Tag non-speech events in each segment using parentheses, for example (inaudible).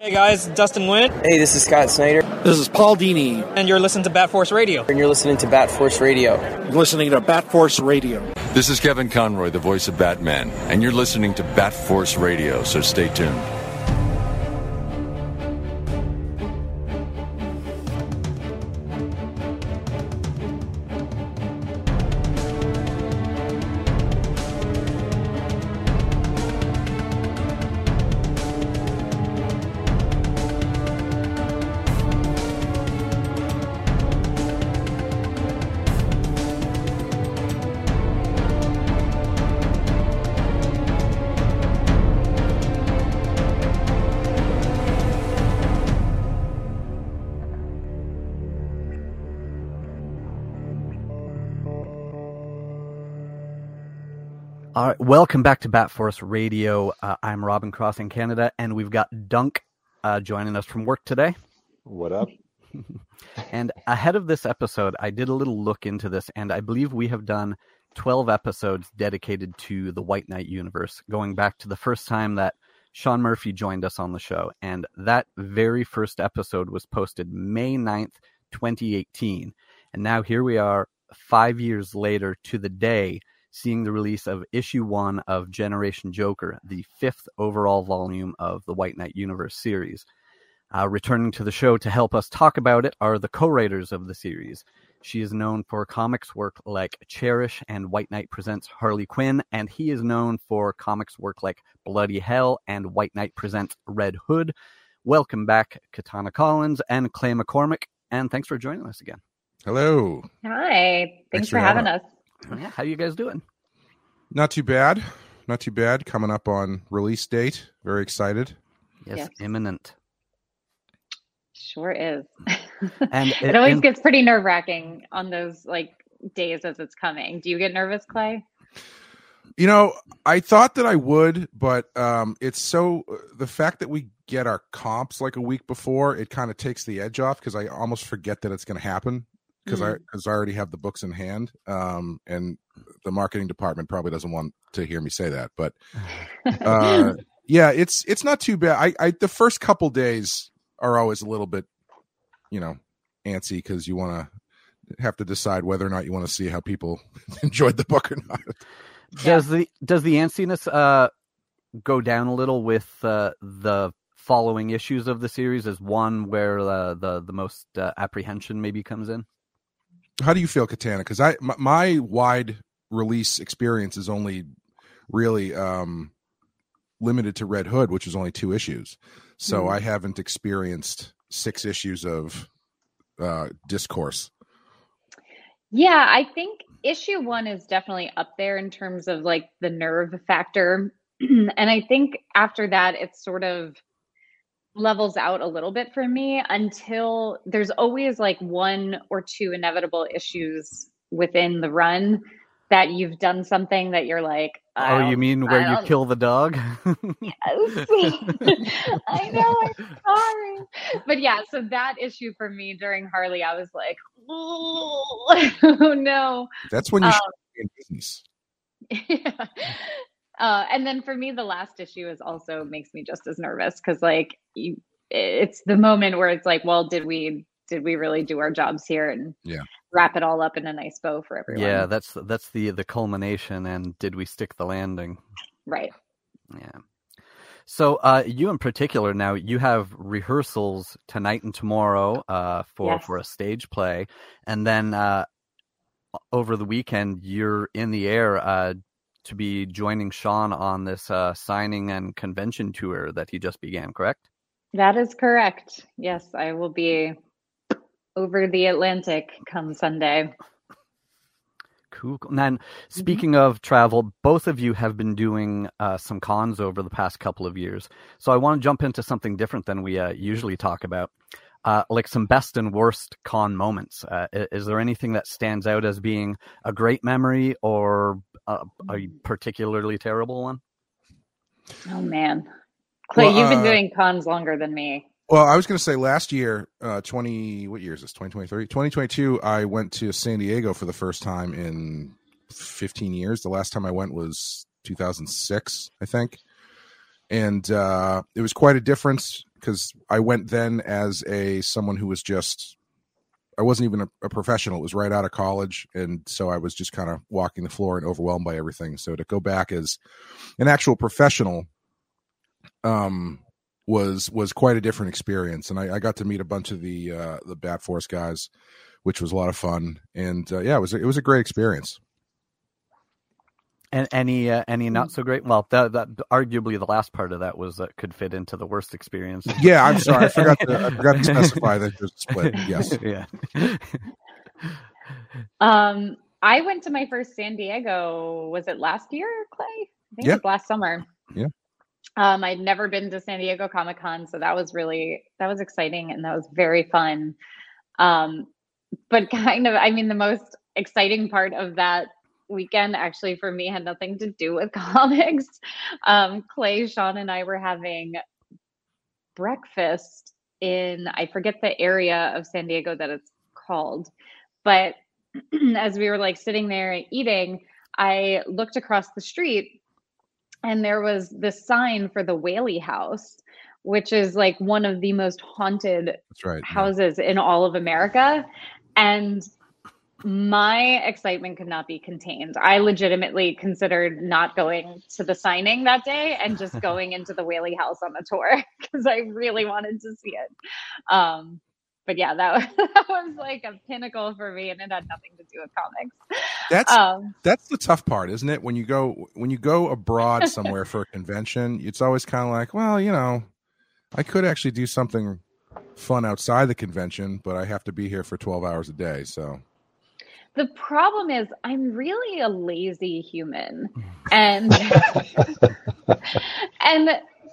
Hey guys, Dustin Nguyen. Hey, this is Scott Snyder. This is Paul Dini. And you're listening to Bat Force Radio. And you're listening to Bat Force Radio. You're listening to Bat Force Radio. This is Kevin Conroy, the voice of Batman, and you're listening to Bat Force Radio, so stay tuned. Welcome back to Bat Force Radio. Uh, I'm Robin Cross in Canada, and we've got Dunk uh, joining us from work today. What up? (laughs) and ahead of this episode, I did a little look into this, and I believe we have done 12 episodes dedicated to the White Knight universe, going back to the first time that Sean Murphy joined us on the show. And that very first episode was posted May 9th, 2018. And now here we are, five years later to the day seeing the release of issue one of Generation Joker, the fifth overall volume of the White Knight Universe series. Uh, returning to the show to help us talk about it are the co writers of the series. She is known for comics work like Cherish and White Knight Presents Harley Quinn, and he is known for comics work like Bloody Hell and White Knight Presents Red Hood. Welcome back, Katana Collins and Clay McCormack, and thanks for joining us again. Hello. Hi. Thanks, thanks for, for, having us. Yeah, how you guys doing? Not too bad. Not too bad. Coming up on release date. Very excited. Yes, yes. imminent. Sure is. (laughs) and it, it always and, gets pretty nerve wracking on those like days as it's coming. Do you get nervous, Clay? You know, I thought that I would, but um, it's so the fact that we get our comps like a week before, it kind of takes the edge off because I almost forget that it's going to happen because mm. I because I already have the books in hand, um, and the marketing department probably doesn't want to hear me say that, but uh, (laughs) yeah, it's it's not too bad. I, I the first couple days are always a little bit, you know, antsy because you want to have to decide whether or not you want to see how people (laughs) enjoyed the book or not. Does the does the antsiness uh, go down a little with uh, the following issues of the series as one where uh, the the most uh, apprehension maybe comes in? How do you feel, Katana? Because I my, my, wide release experience is only really um, limited to Red Hood, which is only two issues. So mm. I haven't experienced six issues of uh, discourse. Yeah, I think issue one is definitely up there in terms of like the nerve factor. (clears throat) and I think after that, it's sort of levels out a little bit for me until there's always like one or two inevitable issues within the run that you've done something that you're like oh you mean where you kill the dog? (laughs) Yes. (laughs) I know i'm sorry. But yeah so that issue for me during harley i was like (laughs) oh no. That's when you um, in business. Yeah. Uh, and then for me, the last issue is also makes me just as nervous because like you, it's the moment where it's like, well, did we did we really do our jobs here and yeah. wrap it all up in a nice bow for everyone? Yeah, that's that's the the culmination. And did we stick the landing? Right. Yeah. So uh, you in particular now you have rehearsals tonight and tomorrow uh, for yes. for a stage play, and then uh, over the weekend you're in the air uh, to be joining Sean on this uh, signing and convention tour that he just began, correct? That is correct. Yes, I will be over the Atlantic come Sunday. Cool. And then, mm-hmm. speaking mm-hmm. of travel, both of you have been doing uh, some cons over the past couple of years. So I want to jump into something different than we uh, usually talk about, uh, like some best and worst con moments. Uh, is there anything that stands out as being a great memory or a, a particularly terrible one? Oh man, Clay, well, you've been uh, doing cons longer than me. Well, I was going to say last year, uh, 20, what year is this? 2023? 2022, I went to San Diego for the first time in 15 years. The last time I went was 2006, I think. And uh, it was quite a difference because I went then as a someone who was just I wasn't even a, a, professional. It was right out of college, and so I was just kind of walking the floor and overwhelmed by everything. So to go back as an actual professional, um, was was quite a different experience. And I, I got to meet a bunch of the uh, the Bat Force guys, which was a lot of fun. And uh, yeah, it was it was a great experience. And any uh, any not so great? Well, that, that arguably the last part of that was that could fit into the worst experience. (laughs) Yeah, I'm sorry, I forgot to I forgot to (laughs) specify that there's a split. Yes. (laughs) Yeah. um, I went to my first San Diego. Was it last year, Clay? I think Yeah. it was last summer. Yeah. Um, I'd never been to San Diego Comic Con, so that was really that was exciting and that was very fun. Um, but (laughs) kind of, I mean, the most exciting part of that weekend actually for me had nothing to do with (laughs) comics. Um, Clay, Sean, and I were having breakfast in I forget the area of San Diego that it's called, but (clears throat) as we were like sitting there eating, I looked across the street and there was this sign for the Whaley House, which is like one of the most haunted right. yeah. houses in all of America. And my excitement could not be contained. I legitimately considered not going to the signing that day and just (laughs) going into the Whaley House on the tour (laughs) because I really wanted to see it. Um, but yeah, that was, (laughs) that was like a pinnacle for me, and it had nothing to do with comics. That's Um, that's the tough part, isn't it? When you go when you go abroad (laughs) somewhere for a convention, it's always kind of like, well, you know, I could actually do something fun outside the convention, but I have to be here for 12 hours a day. So, The problem is, I'm really a lazy human, (laughs) and and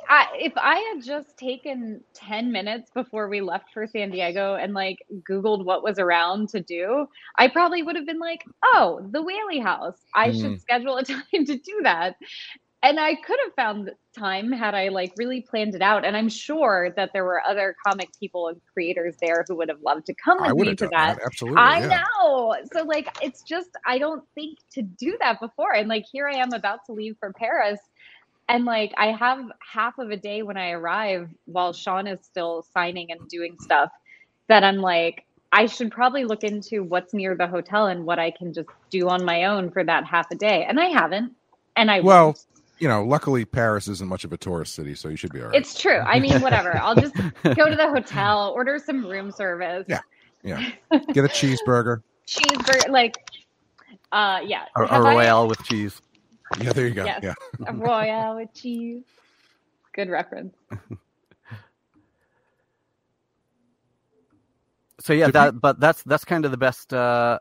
I, if I had just taken ten minutes before we left for San Diego and like Googled what was around to do, I probably would have been like, "Oh, the Whaley House. I should mm. schedule a (laughs) time to do that." And I could have found time had I like really planned it out. And I'm sure that there were other comic people and creators there who would have loved to come I with me to that. that. Absolutely. I yeah. know. So like it's just I don't think to do that before. And like here I am about to leave for Paris. And like I have half of a day when I arrive while Sean is still signing and doing stuff that I'm like, I should probably look into what's near the hotel and what I can just do on my own for that half a day. And I haven't. And I Well, won't. you know, luckily Paris isn't much of a tourist city, so you should be all right. it's true. I mean, whatever. (laughs) I'll just go to the hotel, order some room service. Yeah. yeah. Get a cheeseburger. (laughs) Cheeseburger like uh yeah. A, a Have I- royale with cheese. Yeah, there you go. Yes. Yeah. a royale with cheese. Good reference. (laughs) So yeah, that but that's that's kind of the best uh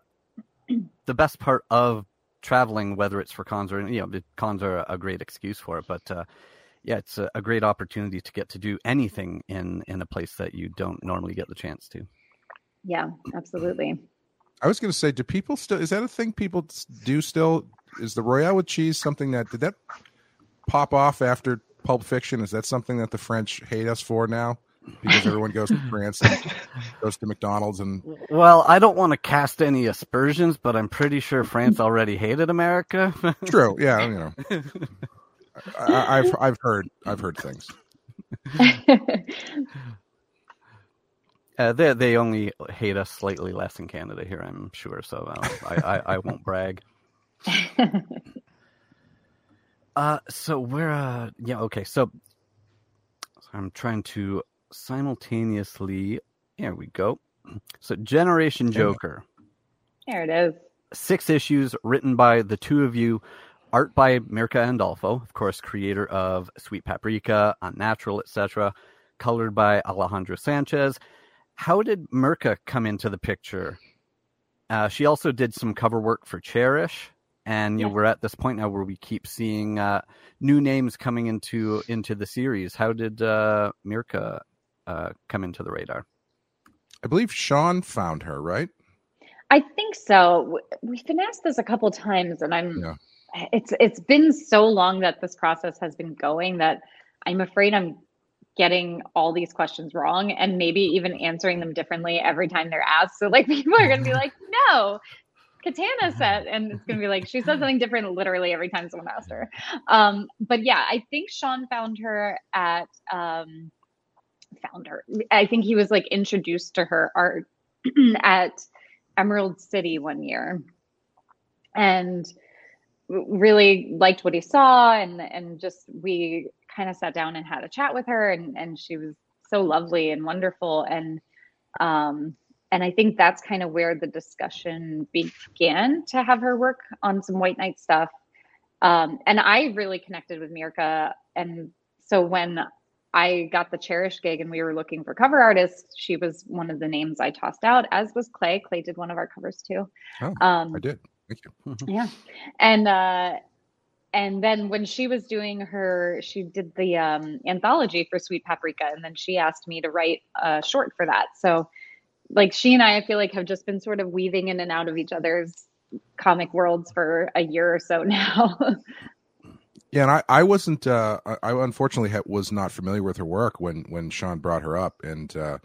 the best part of traveling, whether it's for cons or you know, the cons are a great excuse for it, but uh yeah, it's a, a great opportunity to get to do anything in in a place that you don't normally get the chance to. Yeah, absolutely. I was going to say, do people still? Is that a thing people do still? Is the Royale with cheese something that did that pop off after Pulp Fiction? Is that something that the French hate us for now? Because everyone goes to France and (laughs) goes to McDonald's and Well, I don't want to cast any aspersions, but I'm pretty sure France already hated America. (laughs) true, yeah, you know, I, I've I've heard I've heard things. (laughs) Uh, they they only hate us slightly less in Canada here, I'm sure. So uh, I, I I won't brag. (laughs) Uh, so we're uh yeah okay so, so I'm trying to simultaneously here we go. So Generation Joker, there it is. six issues written by the two of you, art by Mirka Andolfo, of course, creator of Sweet Paprika, Unnatural, etc., colored by Alejandro Sanchez. How did Mirka come into the picture? Uh, she also did some cover work for Cherish, and Yeah. we're at this point now where we keep seeing uh, new names coming into into the series. How did uh, Mirka uh, come into the radar? I believe Sean found her, right? I think so. We've been asked this a couple times, and I'm. Yeah. It's it's been so long that this process has been going that I'm afraid I'm getting all these questions wrong and maybe even answering them differently every time they're asked. So like (laughs) people are gonna be (laughs) like, no, Katana said, and it's gonna be like she said something different literally every time someone asked her. Um, but yeah, I think Sean found her at um, found her. I think he was like introduced to her art (clears throat) at Emerald City one year, and really liked what he saw, and and just we kind of sat down and had a chat with her, and and she was so lovely and wonderful, and um and I think that's kind of where the discussion began to have her work on some White Knight stuff. Um, and I really connected with Mirka. And so when I got the Cherish gig and we were looking for cover artists, she was one of the names I tossed out, as was Clay. Clay did one of our covers too. Oh, Um, I did. Thank you. (laughs) yeah. And uh and then when she was doing her she did the um anthology for Sweet Paprika and then she asked me to write a short for that. So like she and I I feel like have just been sort of weaving in and out of each other's comic worlds for a year or so (laughs) now. Yeah, and I, I wasn't. Uh, I, unfortunately ha- was not familiar with her work when when Sean brought her up, and uh,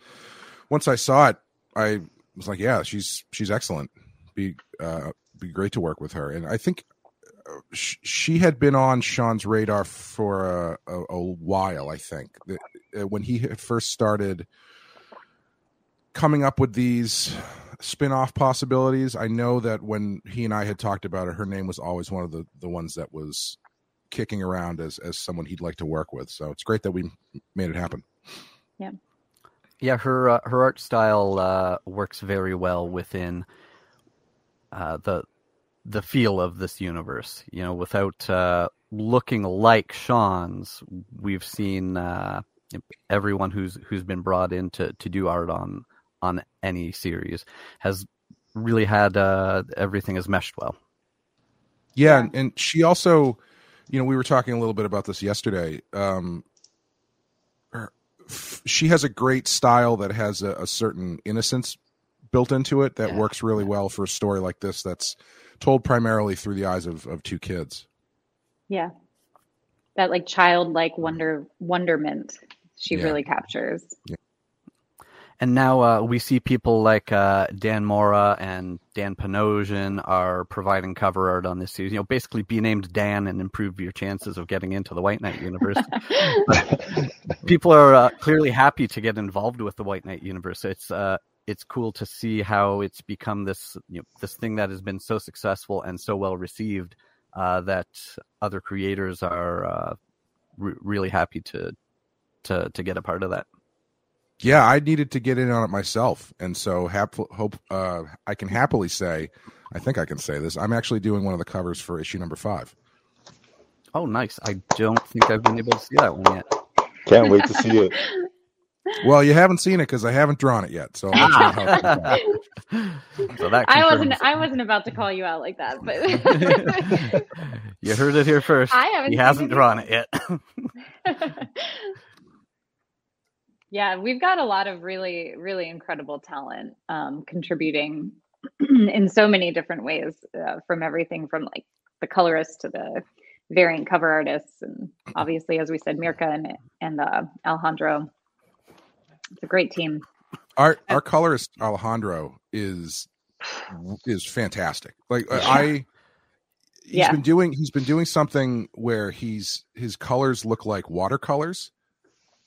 once I saw it, I was like, yeah, she's she's excellent. Be uh, be great to work with her, and I think uh, sh- she had been on Sean's radar for a, a, a while. I think that, uh, when he first started coming up with these spin-off possibilities i know that when he and i had talked about it her name was always one of the the ones that was kicking around as as someone he'd like to work with. So it's great that we made it happen. Yeah, Yeah, her uh, her art style uh, works very well within uh, the the feel of this universe. You know, without uh, looking like Sean's, we've seen uh, everyone who's who's been brought in to, to do art on on any series has really had uh, everything has meshed well. yeah, Yeah. And, and she also you know we were talking a little bit about this yesterday um her, f- she has a great style that has a, a certain innocence built into it that Yeah. works really well for a story like this that's told primarily through the eyes of, of two kids yeah. That like childlike wonder wonderment she Yeah. really captures. And now uh, we see people like uh, Dan Mora and Dan Panosian are providing cover art on this series. You know, basically be named Dan and improve your chances of getting into the White Knight universe. (laughs) people are uh, clearly happy to get involved with the White Knight universe. It's uh, it's cool to see how it's become this you know, this thing that has been so successful and so well received uh, that other creators are uh, re- really happy to to to get a part of that. Yeah i needed to get in on it myself and so hap- hope uh i can happily say i think i can say this i'm actually doing one of the covers for issue number five Oh, nice. I don't think I've been able to see that one yet. Can't wait to see it. (laughs) well you haven't seen it because i haven't drawn it yet so I'll let you know how it (laughs) so that I wasn't confirms- I wasn't about to call you out like that, but (laughs) you heard it here first. I haven't He hasn't it drawn it yet. Yeah, we've got a lot of really, really incredible talent um, contributing (clears throat) in so many different ways, uh, from everything from like the colorist to the variant cover artists, and obviously, as we said, Mirka and and uh, Alejandro. It's a great team. our our colorist Alejandro is is fantastic. Like I he's Yeah. been doing he's been doing something where he's his colors look like watercolors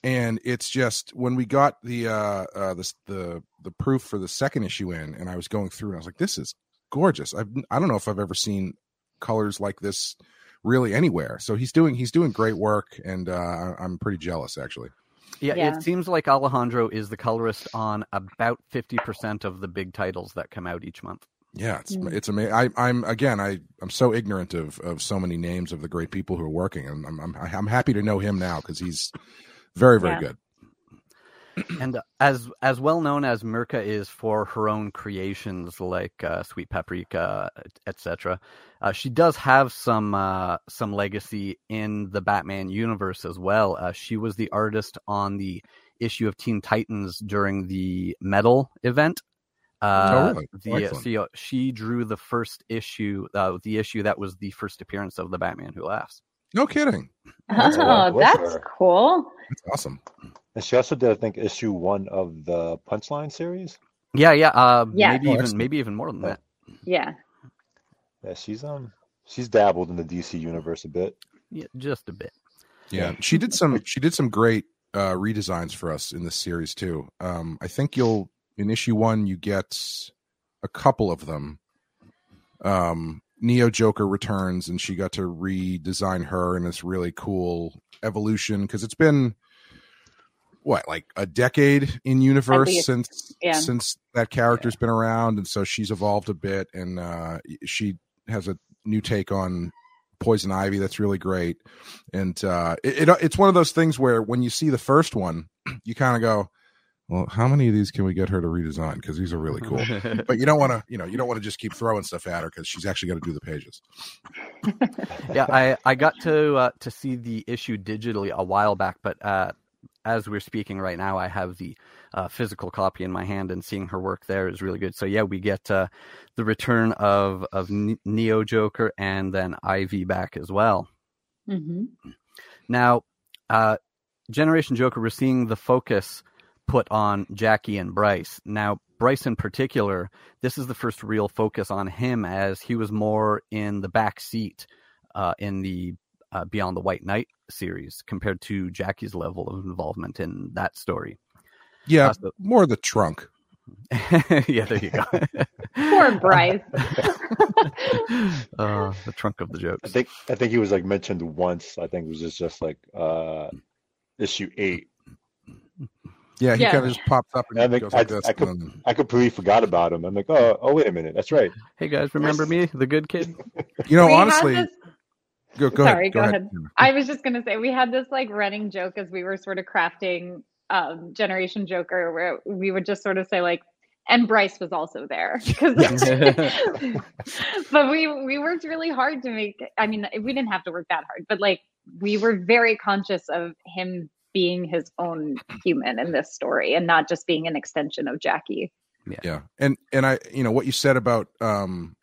and it's just when we got the uh uh the the the proof for the second issue in and I was going through and I was like this is gorgeous. I've I don't know if I've ever seen colors like this really anywhere. So he's doing he's doing great work and uh I- I'm pretty jealous actually. yeah, Yeah. it seems like Alejandro is the colorist on about 50% of the big titles that come out each month. Yeah, it's Mm. it's amazing. I, I'm again, I I'm so ignorant of of so many names of the great people who are working, and I'm I'm, I'm happy to know him now because he's very very Yeah. good. (clears throat) And as as well known as Mirka is for her own creations like uh, Sweet Paprika, etc., uh, she does have some uh, some legacy in the Batman universe as well. Uh, she was the artist on the issue of Teen Titans during the Metal event. Uh, Oh, really? The, excellent. so, she drew the first issue, uh, the issue that was the first appearance of the Batman Who Laughs. No kidding. That's Oh, that's her. cool. That's awesome. And she also did, I think, issue one of the Punchline series. Yeah, yeah, uh, Yeah. maybe Oh, even excellent. maybe even more than that. Yeah. Yeah, she's um she's dabbled in the DC universe a bit. Yeah, just a bit. Yeah, she did some she did some great uh, redesigns for us in this series too. Um, I think you'll in issue one you get a couple of them. Um, Neo Joker returns, and she got to redesign her in this really cool evolution because it's been what like a decade in universe since yeah. since that character's been around, and so she's evolved a bit, and uh, she has a new take on Poison Ivy that's really great, and uh, it, it it's one of those things where when you see the first one, (clears throat) you kind of go, well, how many of these can we get her to redesign? Because these are really cool. (laughs) but you don't want to, you know, you don't want to just keep throwing stuff at her because she's actually got to do the pages. (laughs) yeah, I, I got to uh, to see the issue digitally a while back, but uh, as we're speaking right now, I have the uh, physical copy in my hand, and seeing her work there is really good. So yeah, we get uh, the return of of Neo Joker and then Ivy back as well. Mm-hmm. Now, uh, Generation Joker, we're seeing the focus put on Jackie and Bryce. Now, Bryce in particular, this is the first real focus on him as he was more in the back seat uh, in the uh, Beyond the White Knight series compared to Jackie's level of involvement in that story. Yeah, uh, so, more the trunk. (laughs) yeah, there you go. (laughs) Poor Bryce. (laughs) uh, the trunk of the jokes. I think I think he was like mentioned once. I think it was just, just like uh, issue eight yeah, he yeah. kind of just pops up and I, think, goes like this. I, com- I, completely forgot about him. I'm like, oh, oh, wait a minute, that's right. Hey guys, remember me, the good kid? (laughs) You know, we honestly, this... go, go Sorry, ahead. Go, go ahead. ahead. I was just gonna say we had this like running joke as we were sort of crafting um, Generation Joker, where we would just sort of say like, and Bryce was also there (laughs) (laughs) because but we we worked really hard to make I mean we didn't have to work that hard but like we were very conscious of him being his own human in this story and not just being an extension of Jackie. Yeah. yeah. And and I you know what you said about um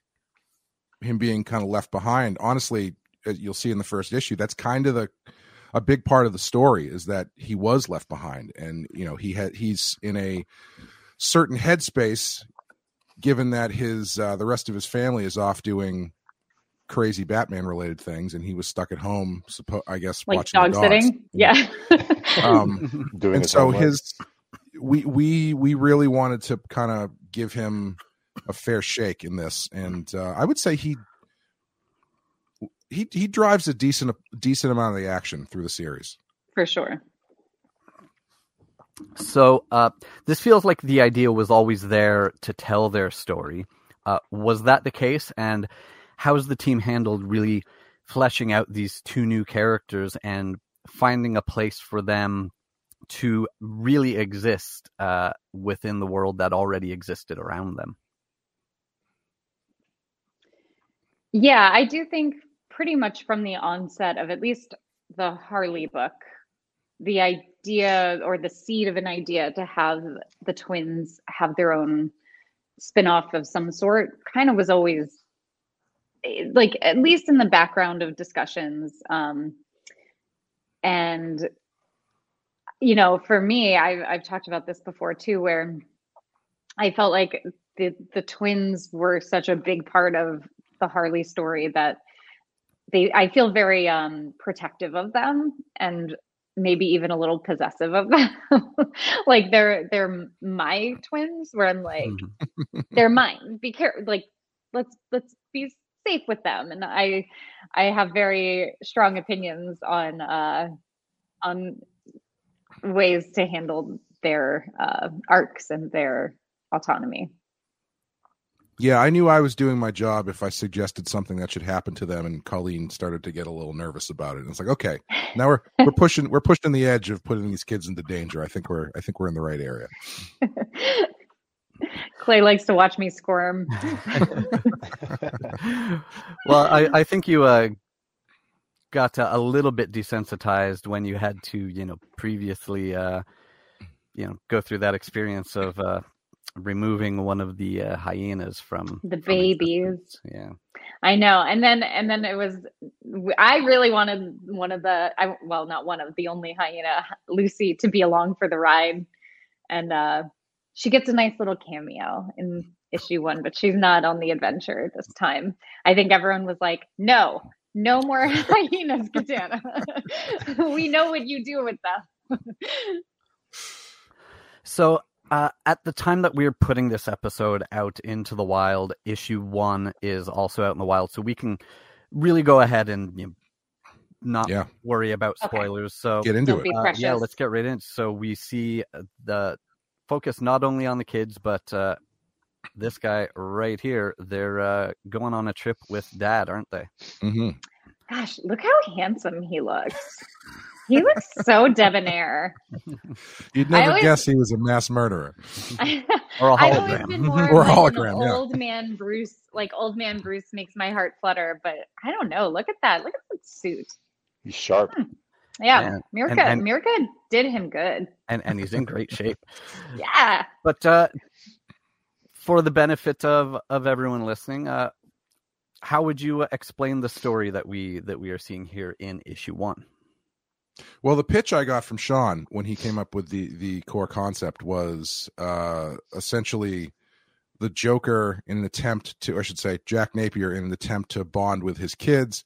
him being kind of left behind, honestly, you'll see in the first issue, that's kind of the a big part of the story is that he was left behind and you know he had he's in a certain headspace given that his uh, the rest of his family is off doing crazy Batman related things, and he was stuck at home. Suppo- I guess like watching dog sitting. Yeah. (laughs) um, (laughs) Doing and so his we we we really wanted to kind of give him a fair shake in this, and uh, I would say he he he drives a decent decent amount of the action through the series for sure. So uh, this feels like the idea was always there to tell their story. Uh, was that the case? And how's the team handled really fleshing out these two new characters and finding a place for them to really exist uh, within the world that already existed around them. Yeah, I do think pretty much from the onset of at least the Harley book, the idea or the seed of an idea to have the twins have their own spin-off of some sort kind of was always like at least in the background of discussions um and you know for me I've, I've talked about this before too where i felt like the the twins were such a big part of the harley story that they i feel very um protective of them and maybe even a little possessive of them (laughs) like they're they're my twins where i'm like mm-hmm. (laughs) they're mine be careful like let's let's be safe with them. And i i have very strong opinions on uh on ways to handle their uh arcs and their autonomy. Yeah i knew i was doing my job if i suggested something that should happen to them and colleen started to get a little nervous about it. And it's like okay now we're (laughs) we're pushing we're pushing the edge of putting these kids into danger. I think we're i think we're in the right area (laughs) Clay likes to watch me squirm. (laughs) well, I, I think you uh, got uh, a little bit desensitized when you had to, you know, previously, uh, you know, go through that experience of uh, removing one of the uh, hyenas from the babies. yeah, I know. And then, and then it was. I really wanted one of the. I, well, not one of the only hyena, Lucy, to be along for the ride, and uh she gets a nice little cameo in issue one, but she's not on the adventure this time. I think everyone was like, no, no more (laughs) hyenas, Katana. (laughs) we know what you do with them. (laughs) So, uh, at the time that we're putting this episode out into the wild, issue one is also out in the wild, so we can really go ahead and you know, not Yeah. worry about Okay. spoilers. So, Get into Don't it. uh, yeah, let's get right in. So we see uh, the focus not only on the kids, but uh, this guy right here. They're uh, going on a trip with dad, aren't they? hmm Gosh, look how handsome he looks. He looks so debonair. (laughs) You'd never always- guess he was a mass murderer. Or a (laughs) I've always hologram. been more (laughs) Or like hologram, an yeah. old man Bruce. Like old man Bruce makes my heart flutter, but I don't know. Look at that. Look at that suit. He's sharp. Yeah, And- Mirka, and- Mirka did him good. and and he's in great shape. (laughs) (laughs) Yeah. But uh, for the benefit of of everyone listening, uh, how would you explain the story that we that we are seeing here in issue one? Well, the pitch I got from Sean when he came up with the the core concept was uh, essentially the Joker in an attempt to, I should say, Jack Napier in an attempt to bond with his kids,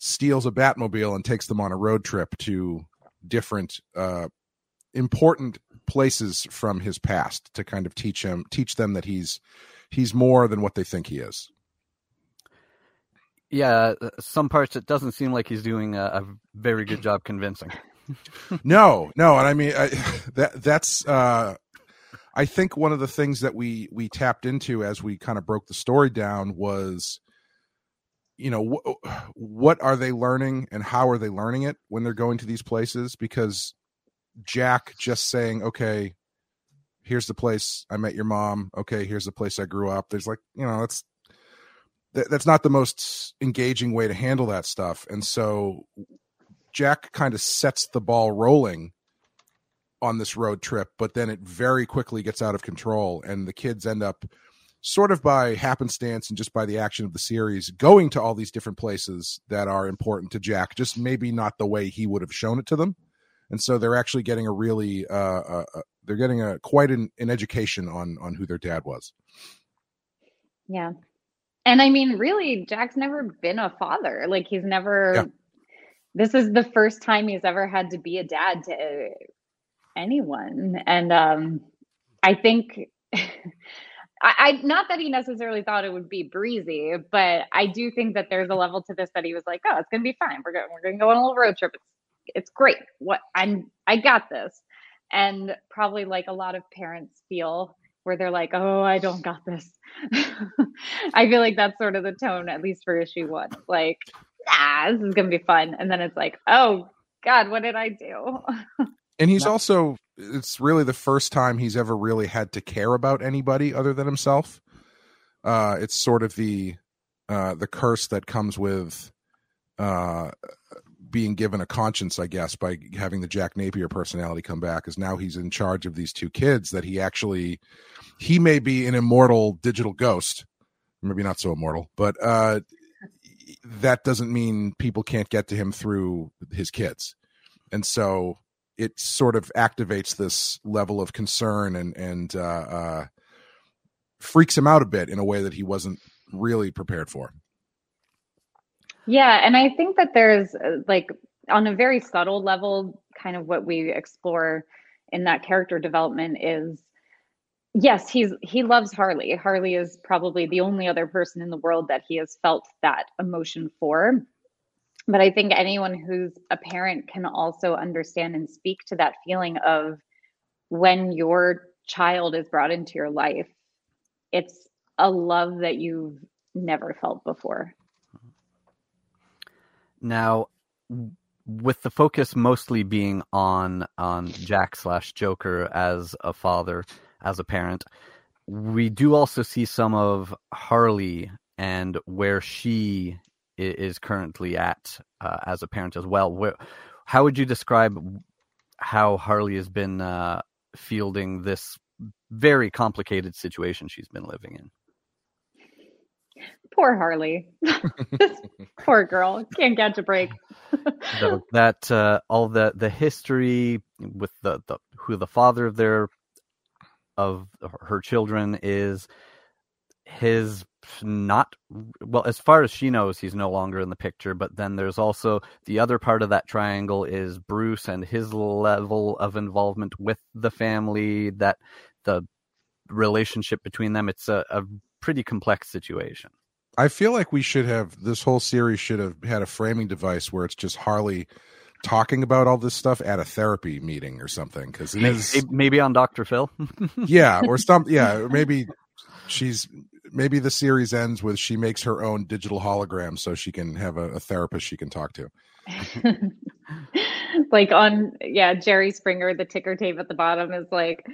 steals a Batmobile and takes them on a road trip to different uh, important places from his past to kind of teach him teach them that he's he's more than what they think he is. Yeah, uh, some parts it doesn't seem like he's doing a, a very good job convincing. (laughs) no, no, and I mean I, (laughs) that that's uh I think one of the things that we we tapped into as we kind of broke the story down was you know wh- what are they learning and how are they learning it when they're going to these places? Because Jack just saying okay here's the place I met your mom. Okay here's the place I grew up. There's like you know that's that, that's not the most engaging way to handle that stuff. And so Jack kind of sets the ball rolling on this road trip, but then it very quickly gets out of control, and the kids end up sort of by happenstance and just by the action of the series going to all these different places that are important to Jack, just maybe not the way he would have shown it to them. And so they're actually getting a really uh, uh uh, they're getting a quite an, an education on on who their dad was. Yeah. And I mean, really, Jack's never been a father. Like he's never Yeah. this is the first time he's ever had to be a dad to anyone. And um I think (laughs) I, I not that he necessarily thought it would be breezy, but I do think that there's a level to this that he was like, Oh, it's gonna be fine. We're going we're gonna go on a little road trip. It's it's great. What I'm I got this. And probably like a lot of parents feel where they're like, "Oh, I don't got this." (laughs) I feel like that's sort of the tone, at least for issue one. Like, ah, this is gonna be fun, and then it's like, "Oh God, what did I do?" (laughs) And he's also it's really the first time he's ever really had to care about anybody other than himself. Uh it's sort of the uh the curse that comes with uh being given a conscience, I guess, by having the Jack Napier personality come back is now he's in charge of these two kids that he actually he may be an immortal digital ghost, maybe not so immortal, but uh that doesn't mean people can't get to him through his kids. And so it sort of activates this level of concern and and uh, uh, freaks him out a bit in a way that he wasn't really prepared for. Yeah, and I think that there's uh, like on a very subtle level, kind of what we explore in that character development is yes, he's he loves Harley. Harley is probably the only other person in the world that he has felt that emotion for. But I think anyone who's a parent can also understand and speak to that feeling of when your child is brought into your life, it's a love that you've never felt before. Now, with the focus mostly being on on Jack slash Joker as a father, as a parent, we do also see some of Harley and where she is currently at uh, as a parent as well. Where, how would you describe how Harley has been uh, fielding this very complicated situation she's been living in? Poor Harley. (laughs) poor girl can't catch a break. so that uh, all the the history with the, the who the father of their of her children is his not well as far as she knows he's no longer in the picture but then there's also the other part of that triangle is bruce and his level of involvement with the family that the relationship between them it's a, a pretty complex situation. I feel like we should have this whole series should have had a framing device where it's just Harley talking about all this stuff at a therapy meeting or something because it is maybe, maybe on dr phil. (laughs) Yeah or some yeah maybe she's maybe the series ends with she makes her own digital hologram so she can have a, a therapist she can talk to. (laughs) Like on yeah jerry springer the ticker tape at the bottom is like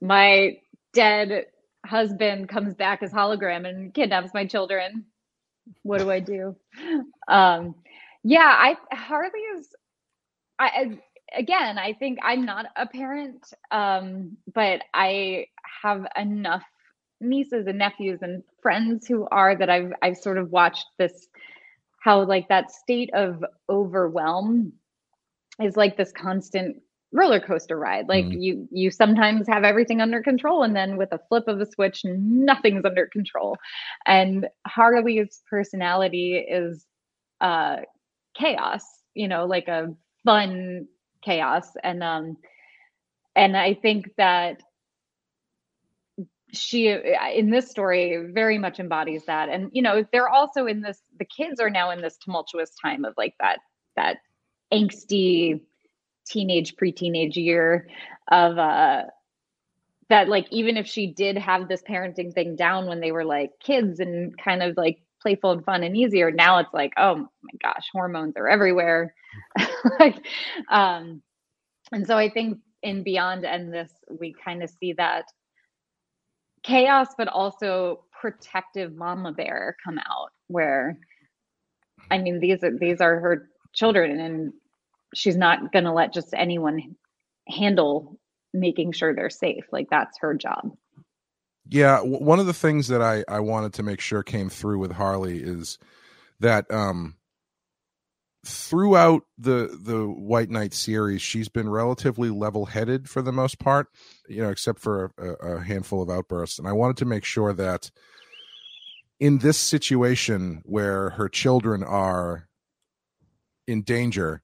my dead husband comes back as hologram and kidnaps my children. What do i do? (laughs) Um yeah i harley is I again, I think I'm not a parent, um, but I have enough nieces and nephews and friends who are that I've I've sort of watched this how like that state of overwhelm is like this constant roller coaster ride. Like mm. you you sometimes have everything under control and then with a flip of a switch nothing's under control. And harley's personality is uh chaos you know like a fun chaos. And um and i think that she in this story very much embodies that. And you know they're also in this the kids are now in this tumultuous time of like that that angsty teenage pre-teenage year of uh that like even if she did have this parenting thing down when they were like kids and kind of like playful and fun and easier now it's like oh my gosh hormones are everywhere. (laughs) Like um and so i think in beyond and this we kind of see that chaos but also protective mama bear come out where i mean these are these are her children and she's not going to let just anyone handle making sure they're safe. Like that's her job. Yeah w- one of the things that i i wanted to make sure came through with harley is that um throughout the the White Knight series, she's been relatively level headed for the most part, you know, except for a, a, handful of outbursts. And I wanted to make sure that in this situation where her children are in danger,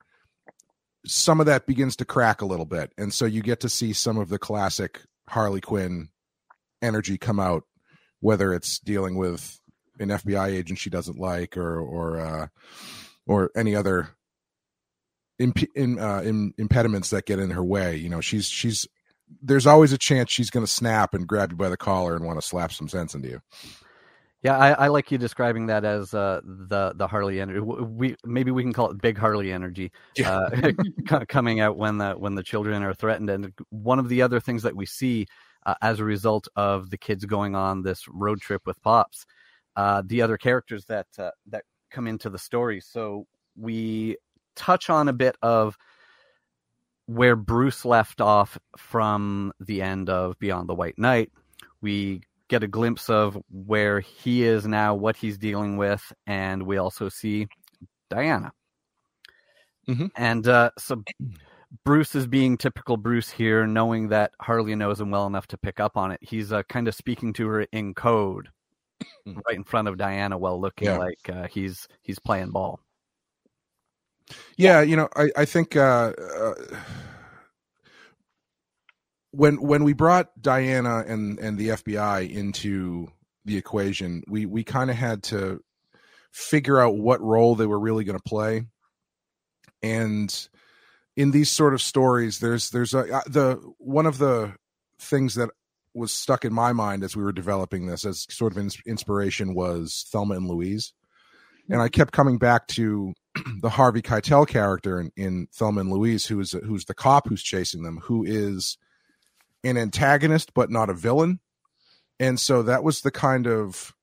some of that begins to crack a little bit, and so you get to see some of the classic Harley Quinn energy come out, whether it's dealing with an FBI agent she doesn't like, or or uh, or any other imp- in, uh, in, impediments that get in her way. You know, she's she's there's always a chance she's going to snap and grab you by the collar and want to slap some sense into you. Yeah, I, I like you describing that as uh, the the Harley energy. We maybe we can call it big Harley energy yeah. uh, (laughs) coming out when the when the children are threatened. And one of the other things that we see uh, as a result of the kids going on this road trip with pops, uh, the other characters that uh, that come into the story. So we touch on a bit of where Bruce left off from the end of Beyond the White Knight. We get a glimpse of where he is now, what he's dealing with, and we also see Diana. Mm-hmm. And uh, so Bruce is being typical Bruce here, knowing that Harley knows him well enough to pick up on it. He's uh, kind of speaking to her in code. Right in front of Diana while looking yeah. like uh, he's he's playing ball. Yeah, you know, I I think uh, uh, when when we brought Diana and and the FBI into the equation, we we kind of had to figure out what role they were really going to play, and in these sort of stories, there's there's a uh, the one of the things that was stuck in my mind as we were developing this as sort of inspiration was Thelma and Louise. And I kept coming back to (clears throat) the Harvey Keitel character in, in Thelma and Louise, who is who's the cop who's chasing them, who is an antagonist but not a villain. And so that was the kind of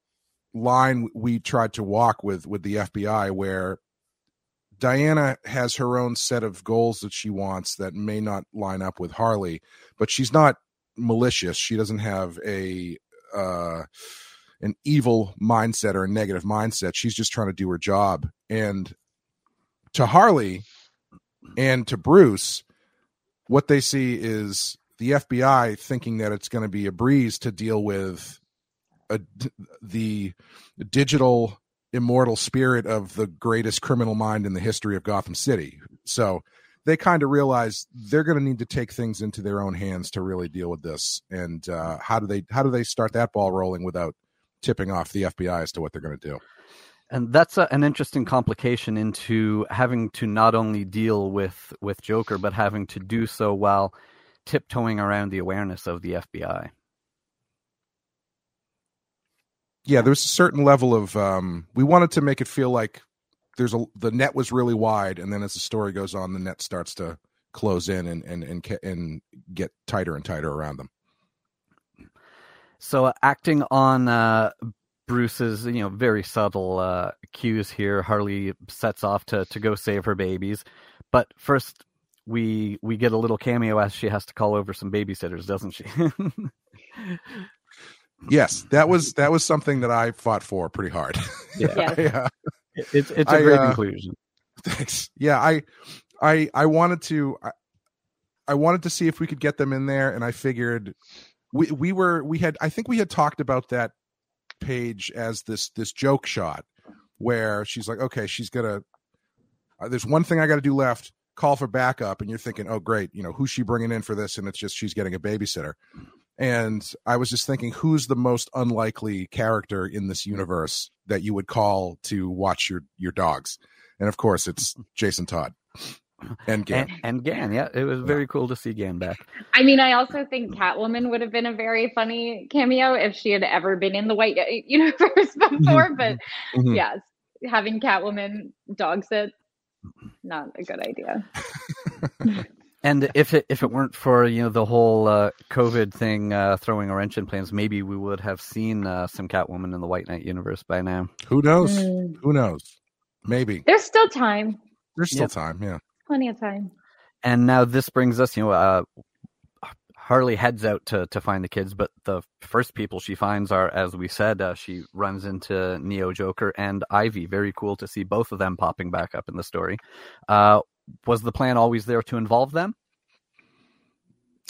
line we tried to walk with with the FBI, where Diana has her own set of goals that she wants that may not line up with Harley, but she's not malicious. She doesn't have a uh, an evil mindset or a negative mindset. She's just trying to do her job. And to Harley and to Bruce, what they see is the FBI thinking that it's going to be a breeze to deal with a the digital immortal spirit of the greatest criminal mind in the history of Gotham City. So they kind of realize they're going to need to take things into their own hands to really deal with this. And uh, how do they how do they start that ball rolling without tipping off the FBI as to what they're going to do? and that's a, an interesting complication into having to not only deal with with Joker, but having to do so while tiptoeing around the awareness of the FBI. Yeah, there's a certain level of um, we wanted to make it feel like there's a the net was really wide, and then as the story goes on, the net starts to close in and and and, and get tighter and tighter around them. So, uh, acting on uh, Bruce's, you know, very subtle uh, cues here. Harley sets off to to go save her babies, but first we we get a little cameo as she has to call over some babysitters, doesn't she? (laughs) yes, that was that was something that I fought for pretty hard. Yeah, (laughs) I, uh, it's it's a I, great uh, inclusion. Thanks. Yeah, I, I, I wanted to, I, I wanted to see if we could get them in there, and I figured we we were we had I think we had talked about that page as this this joke shot where she's like, okay, she's gonna. Uh, there's one thing I got to do left. Call for backup, and you're thinking, oh great, you know who's she bringing in for this? And it's just she's getting a babysitter. And I was just thinking, who's the most unlikely character in this universe that you would call to watch your your dogs? And of course, it's Jason Todd (laughs) and Gan. And, and Gan, yeah, it was very cool to see Gan back. I mean, I also think Catwoman would have been a very funny cameo if she had ever been in the White (laughs) Universe before. but Mhm. yes, having Catwoman dog sit, not a good idea. (laughs) And if it if it weren't for you know the whole uh, COVID thing uh, throwing a wrench in plans, maybe we would have seen uh, some Catwoman in the White Knight universe by now. Who knows? Mm. Who knows? Maybe There's still time, there's still Yep. time. Yeah. plenty of time. And now this brings us, you know, uh, Harley heads out to to find the kids, but the first people she finds are, as we said, uh, she runs into Neo Joker and Ivy. Very cool to see both of them popping back up in the story. Was the plan always there to involve them?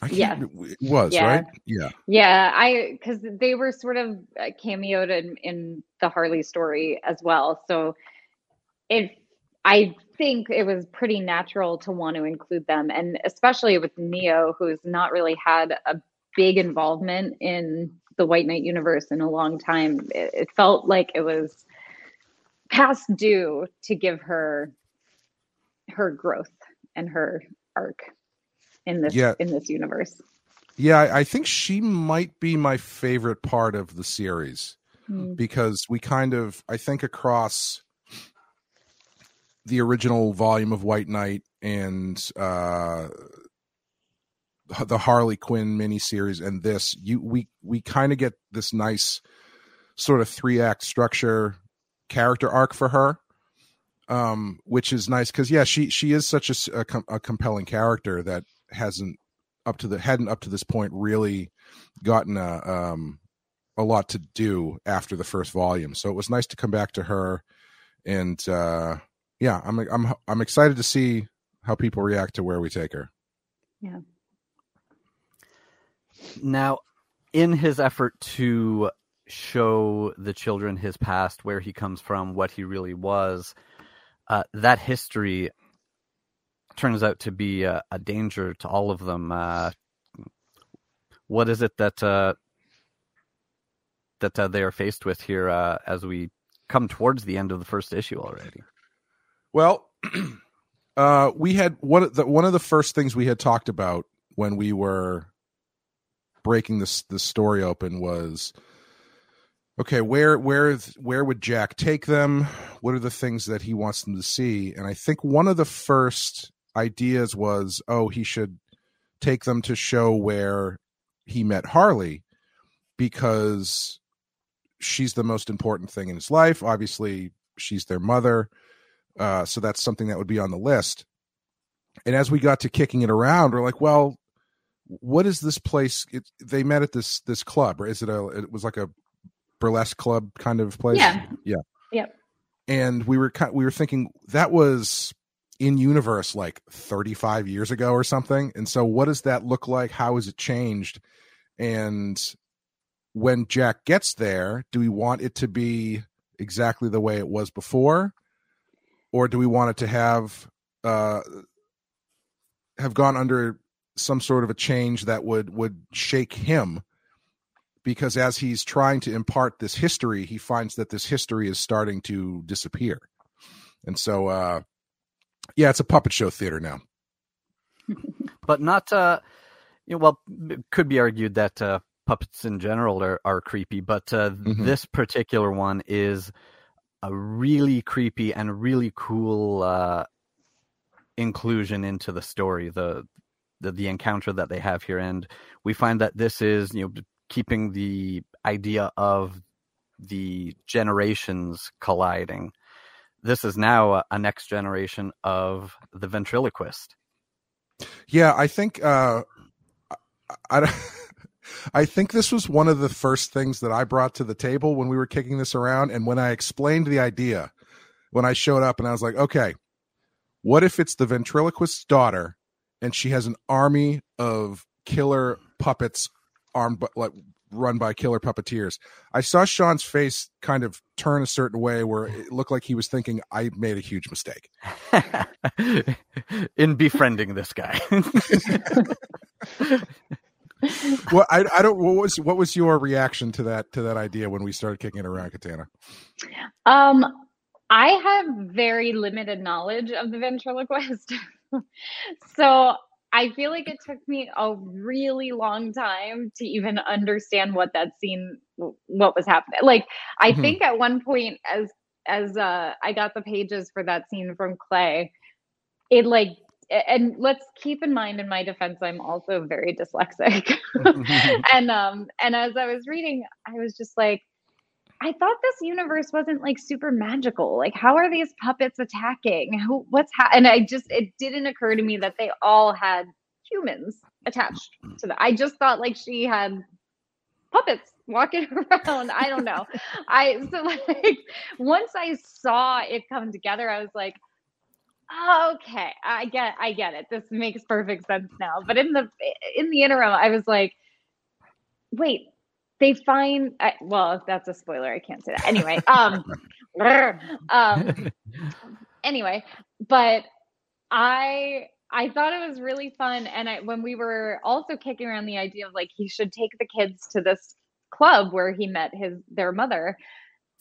I can't, Yeah. It was Yeah. right. Yeah. Yeah, I because they were sort of uh, cameoed in, in the Harley story as well. So if I think it was pretty natural to want to include them, and especially with Neo, who's not really had a big involvement in the White Knight universe in a long time. It, it felt like it was past due to give her her growth and her arc in this Yeah. in this universe. Yeah. I, think she might be my favorite part of the series Hmm. because we kind of, I think, across the original volume of White Knight and uh, the Harley Quinn miniseries and this, you we we kind of get this nice sort of three act structure character arc for her um which is nice because yeah she she is such a s- a, com- a compelling character that hasn't up to the hadn't up to this point really gotten a um a lot to do after the first volume so it was nice to come back to her and uh yeah i'm i'm i'm excited to see how people react to where we take her Yeah. Now, in his effort to show the children his past, where he comes from, what he really was, uh, that history turns out to be a, a danger to all of them. Uh, what is it that uh, that uh, they are faced with here uh, as we come towards the end of the first issue already? Well, (clears throat) uh, we had one of the one of the first things we had talked about when we were breaking this this story open was okay where where where would Jack take them? What are the things that he wants them to see? And I think one of the first ideas was oh he should take them to show where he met Harley because she's the most important thing in his life. Obviously, she's their mother. Uh, so that's something that would be on the list. And as we got to kicking it around, we're like, well, what is this place? It, they met at this this club, or is it a? It was like a burlesque club kind of place. Yeah. yeah, Yep. And we were kind, we were thinking that was in universe like 35 years ago or something. And so, what does that look like? How has it changed? And when Jack gets there, do we want it to be exactly the way it was before, or do we want it to have uh, have gone under some sort of a change that would would shake him? Because as he's trying to impart this history, he finds that this history is starting to disappear, and so uh, yeah, it's a puppet show theater now. (laughs) but not uh you know, well it could be argued that uh puppets in general are, are creepy but uh Mhm. this particular one is a really creepy and really cool uh inclusion into the story the the, the encounter that they have here and we find that this is you know keeping the idea of the generations colliding. This is now a, a next generation of the ventriloquist. Yeah, I think uh, I, I I think this was one of the first things that I brought to the table when we were kicking this around, and when I explained the idea, when I showed up and I was like, okay, what if it's the ventriloquist's daughter, and she has an army of killer puppets armed but like run by killer puppeteers. I saw Sean's face kind of turn a certain way where it looked like he was thinking I made a huge mistake. (laughs) in befriending this guy. (laughs) Well, I, I don't. What was what was your reaction to that to that idea when we started kicking it around, Katana? Um, I have very limited knowledge of the ventriloquist. (laughs) so I feel like it took me a really long time to even understand what that scene what was happening. Like I Mhm. think at one point as as uh I got the pages for that scene from Clay, it like and let's keep in mind in my defense I'm also very dyslexic. (laughs) (laughs) and um and as I was reading, I was just like I thought this universe wasn't like super magical. Like, how are these puppets attacking? Who, what's ha-? and I just it didn't occur to me that they all had humans attached to them. I just thought like she had puppets walking (laughs) around. I don't know. I so (laughs) like once I saw it come together, I was like, okay, I get I get it. This makes perfect sense now. But in the in the interim, I was like, wait, they find I, well that's a spoiler i can't say that. Anyway um (laughs) um anyway but i i thought it was really fun and i when we were also kicking around the idea of like he should take the kids to this club where he met his their mother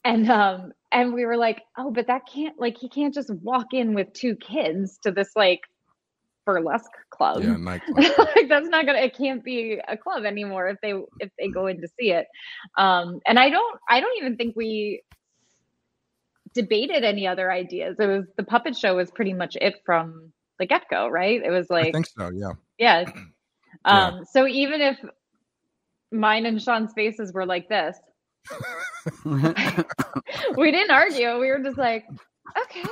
and um and we were like oh but that can't like he can't just walk in with two kids to this like burlesque club. Yeah, nightclub. (laughs) like that's not gonna it can't be a club anymore if they if they go in to see it. Um and i don't i don't even think we debated any other ideas. It was the puppet show was pretty much it from the get-go right? It was like I like think so. Yeah. (clears throat) yeah. Um so even if mine and sean's faces were like this (laughs) (laughs) we didn't argue. We were just like okay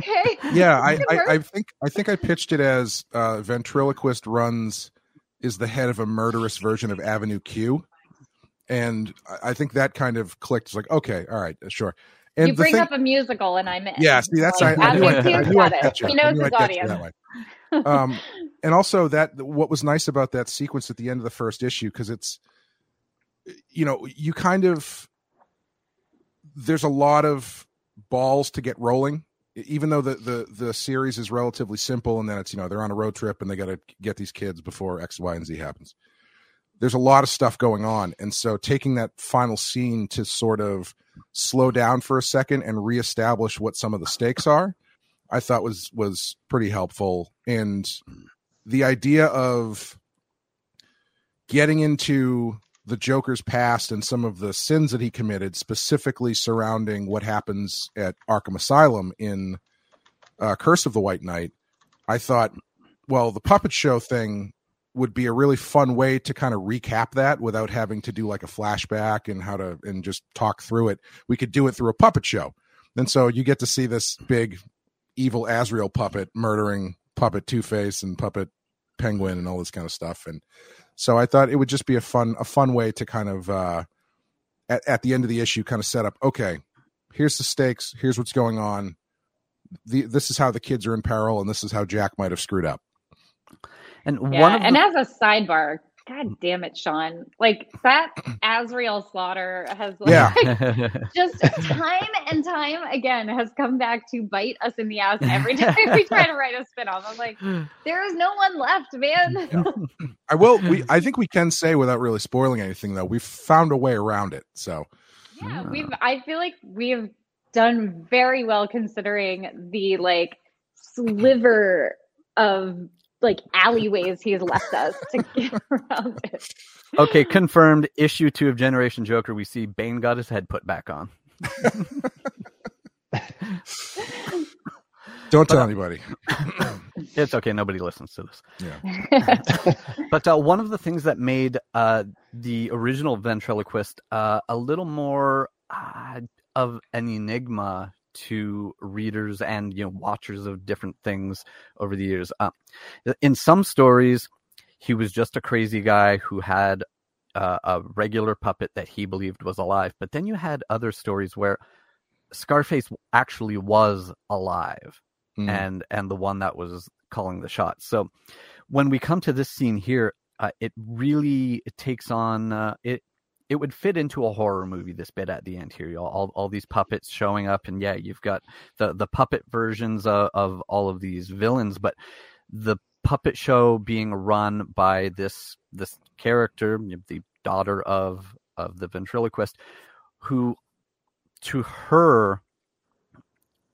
okay. Yeah (laughs) I, I, I think i think i pitched it as uh ventriloquist runs is the head of a murderous version of avenue q. And I- think that kind of clicked. It's like okay all right uh, sure. And you bring thing- up a musical and i'm in. Yeah see that's Like, I, I knew, I, I knew it. catch you. he knows his I'd catch you audience. that way. um and also that what was nice about that sequence at the end of the first issue because it's you know you kind of there's a lot of balls to get rolling even though the the the series is relatively simple and then it's you know they're on a road trip and they got to get these kids before x y and z happens there's a lot of stuff going on. And so taking that final scene to sort of slow down for a second and reestablish what some of the stakes are i thought was was pretty helpful. And the idea of getting into the Joker's past and some of the sins that he committed, specifically surrounding what happens at Arkham Asylum in uh, Curse of the White Knight, I thought, well, the puppet show thing would be a really fun way to kind of recap that without having to do like a flashback and how to and just talk through it. We could do it through a puppet show. And so you get to see this big evil Azrael puppet murdering puppet Two Face and puppet Penguin and all this kind of stuff. And so I thought it would just be a fun a fun way to kind of uh, at at the end of the issue kind of set up. Okay, here's the stakes. Here's what's going on. The, this is how the kids are in peril, and this is how Jack might have screwed up. And yeah one of and the, as a sidebar God damn it, Sean! Like that Azrael slaughter has like Yeah. (laughs) (laughs) just time and time again has come back to bite us in the ass every time we (laughs) try to write a spinoff. I'm like, there is no one left, man. I will. We I think we can say without really spoiling anything though. We've found a way around it. So Yeah, we've. I feel like we've done very well considering the like sliver of like alleyways he's left us to (laughs) get around it. okay, confirmed. Issue two of Generation Joker. We see Bane got his head put back on. (laughs) don't tell But, uh, anybody. (coughs) It's okay. Nobody listens to this. Yeah. (laughs) But uh, one of the things that made uh, the original ventriloquist uh, a little more uh, of an enigma to readers and you know watchers of different things over the years. Uh, in some stories, he was just a crazy guy who had uh, a regular puppet that he believed was alive. But then you had other stories where Scarface actually was alive Mm. and and the one that was calling the shots. So when we come to this scene here, uh, it really it takes on uh, it. It would fit into a horror movie. This bit at the end here, all all these puppets showing up, and yeah, you've got the the puppet versions of, of all of these villains, but the puppet show being run by this this character, the daughter of of the ventriloquist, who to her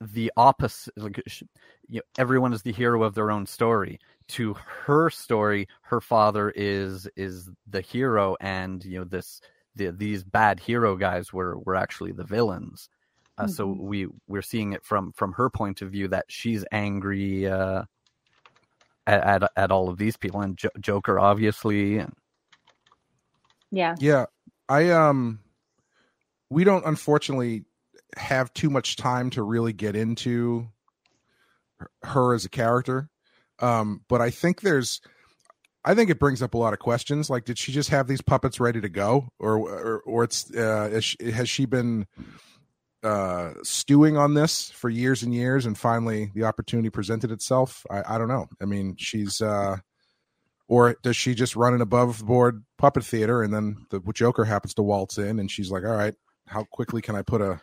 the opposite like sh- you know, everyone is the hero of their own story to her story her father is is the hero and you know this the, these bad hero guys were were actually the villains uh, so Mhm. we we're seeing it from from her point of view that she's angry uh at at, at all of these people and jo- joker obviously and Yeah. Yeah, I um, we don't unfortunately have too much time to really get into her- her as a character. Um, but I think there's, I think it brings up a lot of questions. Like, did she just have these puppets ready to go, or or, or it's uh, she, has she been uh stewing on this for years and years, and finally the opportunity presented itself? I, I don't know. I mean, she's uh or does she just run an above board puppet theater and then the Joker happens to waltz in and she's like, all right, how quickly can I put a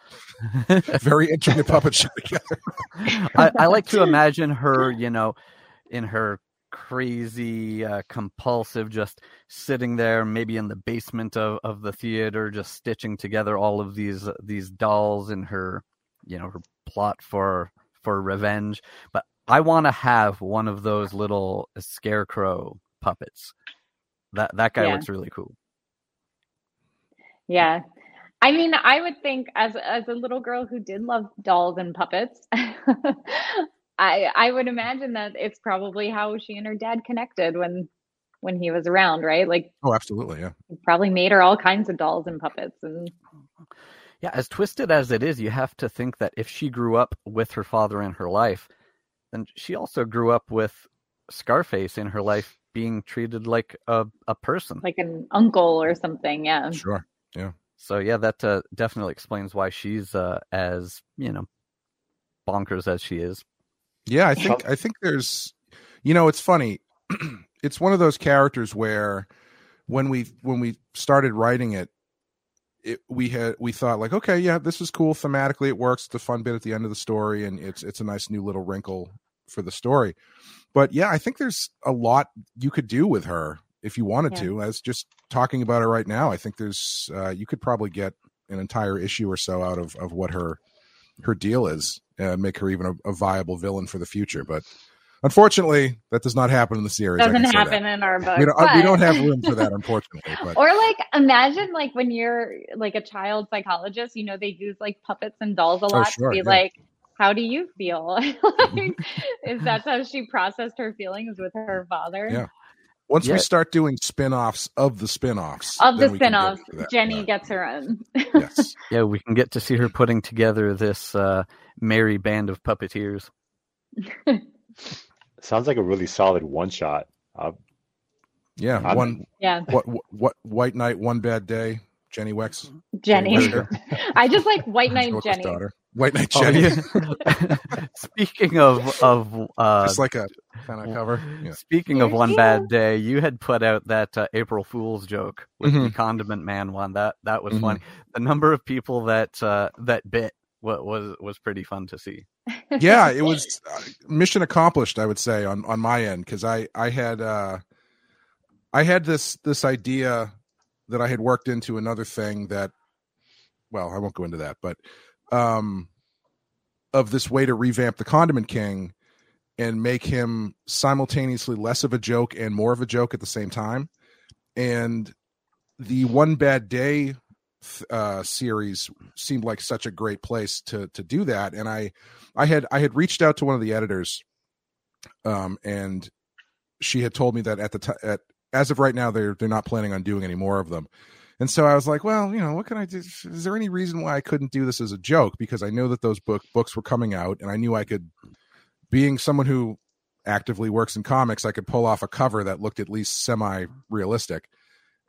(laughs) very intricate puppet show together? I, I like to imagine her, you know, in her crazy, uh, compulsive, just sitting there, maybe in the basement of, of the theater, just stitching together all of these these dolls in her, you know, her plot for for revenge. But I want to have one of those little scarecrow puppets. That that guy Yeah. looks really cool. Yeah. I mean, I would think as as a little girl who did love dolls and puppets, (laughs) I I would imagine that it's probably how she and her dad connected when when he was around, right? Like Oh, absolutely, yeah. probably made her all kinds of dolls and puppets and Yeah, as twisted as it is, you have to think that if she grew up with her father in her life, then she also grew up with Scarface in her life being treated like a, a person. like an uncle or something. Yeah. Sure. Yeah. So yeah, that uh, definitely explains why she's uh, as, you know, bonkers as she is. Yeah, I think I think there's you know, it's funny. (clears throat) it's one of those characters where when we when we started writing it, it we had we thought like, okay, yeah, this is cool thematically, it works, it's a fun bit at the end of the story and it's it's a nice new little wrinkle for the story. But yeah, I think there's a lot you could do with her if you wanted Yeah. to. As just talking about it right now, I think there's uh, you could probably get an entire issue or so out of of what her her deal is, uh, make her even a, a viable villain for the future. But unfortunately, that does not happen in the series. Doesn't happen that. in our book. We don't, uh, we don't have room for that, (laughs) unfortunately. But Or like imagine like when you're like a child psychologist, you know, they use like puppets and dolls a lot Oh, sure, to be yeah. like, how do you feel? (laughs) like, (laughs) is that how she processed her feelings with her father? Yeah. once Yeah. we start doing spin-offs of the spin-offs, Of the then we can get spin-offs, into. Jenny Yeah. gets her own. yes. Yeah, we can get to see her putting together this uh, merry band of puppeteers. (laughs) Sounds like a really solid one shot. Uh, Yeah, I'm- one yeah, what what White Knight, one bad day. Jenny Wex, Jenny. Wesker, (laughs) I just like White Knight Joker's Jenny. daughter. White Knight Oh, Jenny. yeah. (laughs) Speaking of of uh, Just like a kind of cover. Yeah. Speaking of one you. bad day, you had put out that uh, April Fool's joke with the Mhm. Condiment Man one. That that was Mhm. funny. The number of people that uh, that bit was was was pretty fun to see. yeah, it (laughs) was uh, mission accomplished. I would say on on my end because I I had uh I had this this idea that I had worked into another thing that well I won't go into that but um of this way to revamp the Condiment King and make him simultaneously less of a joke and more of a joke at the same time and the one bad day uh series seemed like such a great place to to do that and I I had I had reached out to one of the editors, um, and she had told me that at the at as of right now, they're they're not planning on doing any more of them. And so I was like, well, you know, what can I do? Is there any reason why I couldn't do this as a joke? Because I know that those book books were coming out, and I knew I could, being someone who actively works in comics, I could pull off a cover that looked at least semi realistic.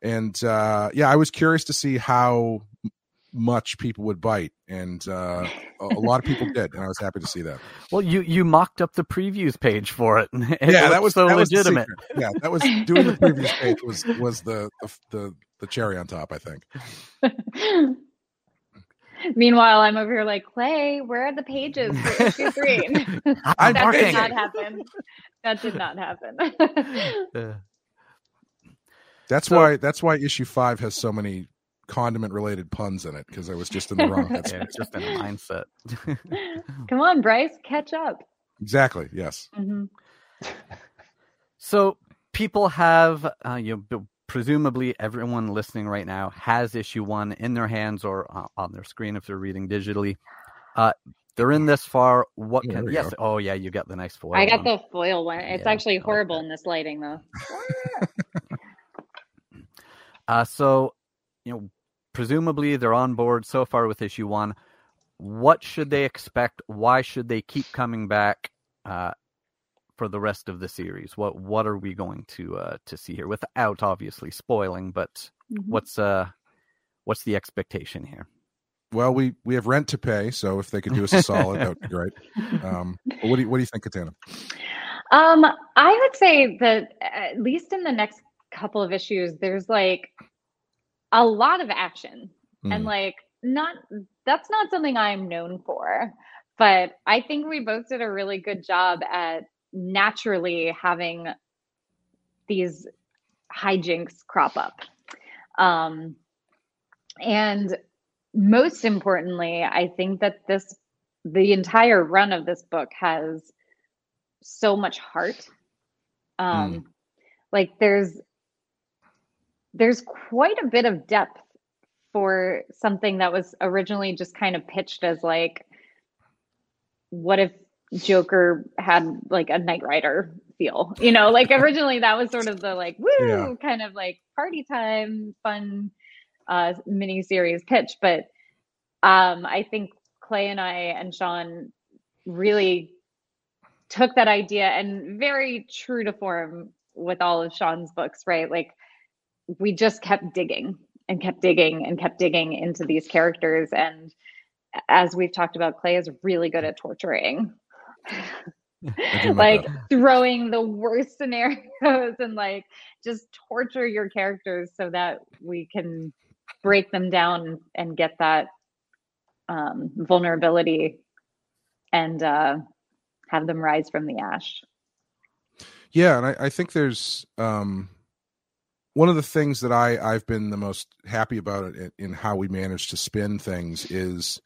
And uh, yeah, I was curious to see how much people would bite, and uh, a, a lot of people (laughs) did, and I was happy to see that. Well, you you mocked up the previews page for it. (laughs) it yeah, that was so that the legitimate. secret. yeah, that was doing the previews (laughs) page was was the the the, the cherry on top. I think. Meanwhile, I'm over here like, Clay, where are the pages for issue three? I'm that did marking. not happen. That did not happen. That's So- why that's why issue five has so many condiment related puns in it because I was just in the wrong (laughs) yeah, headspace. it's just in a mindset. (laughs) Come on, Bryce, catch up. Exactly. Yes. hmm So people have, uh, you know, presumably everyone listening right now has issue one in their hands or uh, on their screen if they're reading digitally. Uh, they're in this far. What Yeah, can? there we Yes. go. Oh yeah, you got the nice foil. I got on. the foil one. It's Yeah, actually I like horrible that. in this lighting, though. (laughs) Uh, so, you know, presumably they're on board so far with issue one. What should they expect? Why should they keep coming back uh, for the rest of the series? What What are we going to uh, to see here? Without obviously spoiling, but Mhm. what's uh what's the expectation here? Well, we we have rent to pay, so if they could do us a solid, that would be great. (laughs) Um, what do you what do you think, Katana? Um, I would say that at least in the next couple of issues, there's like a lot of action and Mm. like not that's not something I'm known for, but I think we both did a really good job at naturally having these hijinks crop up. Um, and most importantly, I think that this the entire run of this book has so much heart. Um, like there's there's quite a bit of depth for something that was originally just kind of pitched as like what if Joker had like a Knight Rider feel, you know, like (laughs) originally that was sort of the like woo Yeah. kind of like party time fun uh mini series pitch, but um I think Clay and I and Sean really took that idea and very true to form with all of Sean's books, right? Like we just kept digging and kept digging and kept digging into these characters and as we've talked about Clay is really good at torturing. I do my like throwing the worst scenarios and like just torture your characters so that we can break them down and get that um, vulnerability and uh, have them rise from the ash. Yeah, and I, I think there's um, one of the things that I I've been the most happy about in, in how we managed to spin things is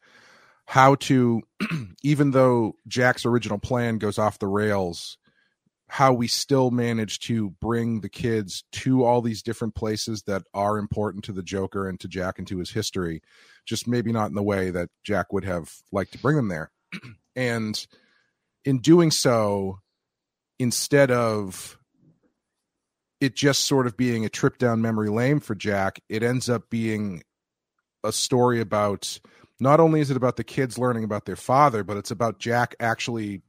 how to, (clears throat) even though Jack's original plan goes off the rails, how we still manage to bring the kids to all these different places that are important to the Joker and to Jack and to his history, just maybe not in the way that Jack would have liked to bring them there. (clears throat) and in doing so, instead of it just sort of being a trip down memory lane for Jack, it ends up being a story about not only is it about the kids learning about their father, but it's about Jack actually,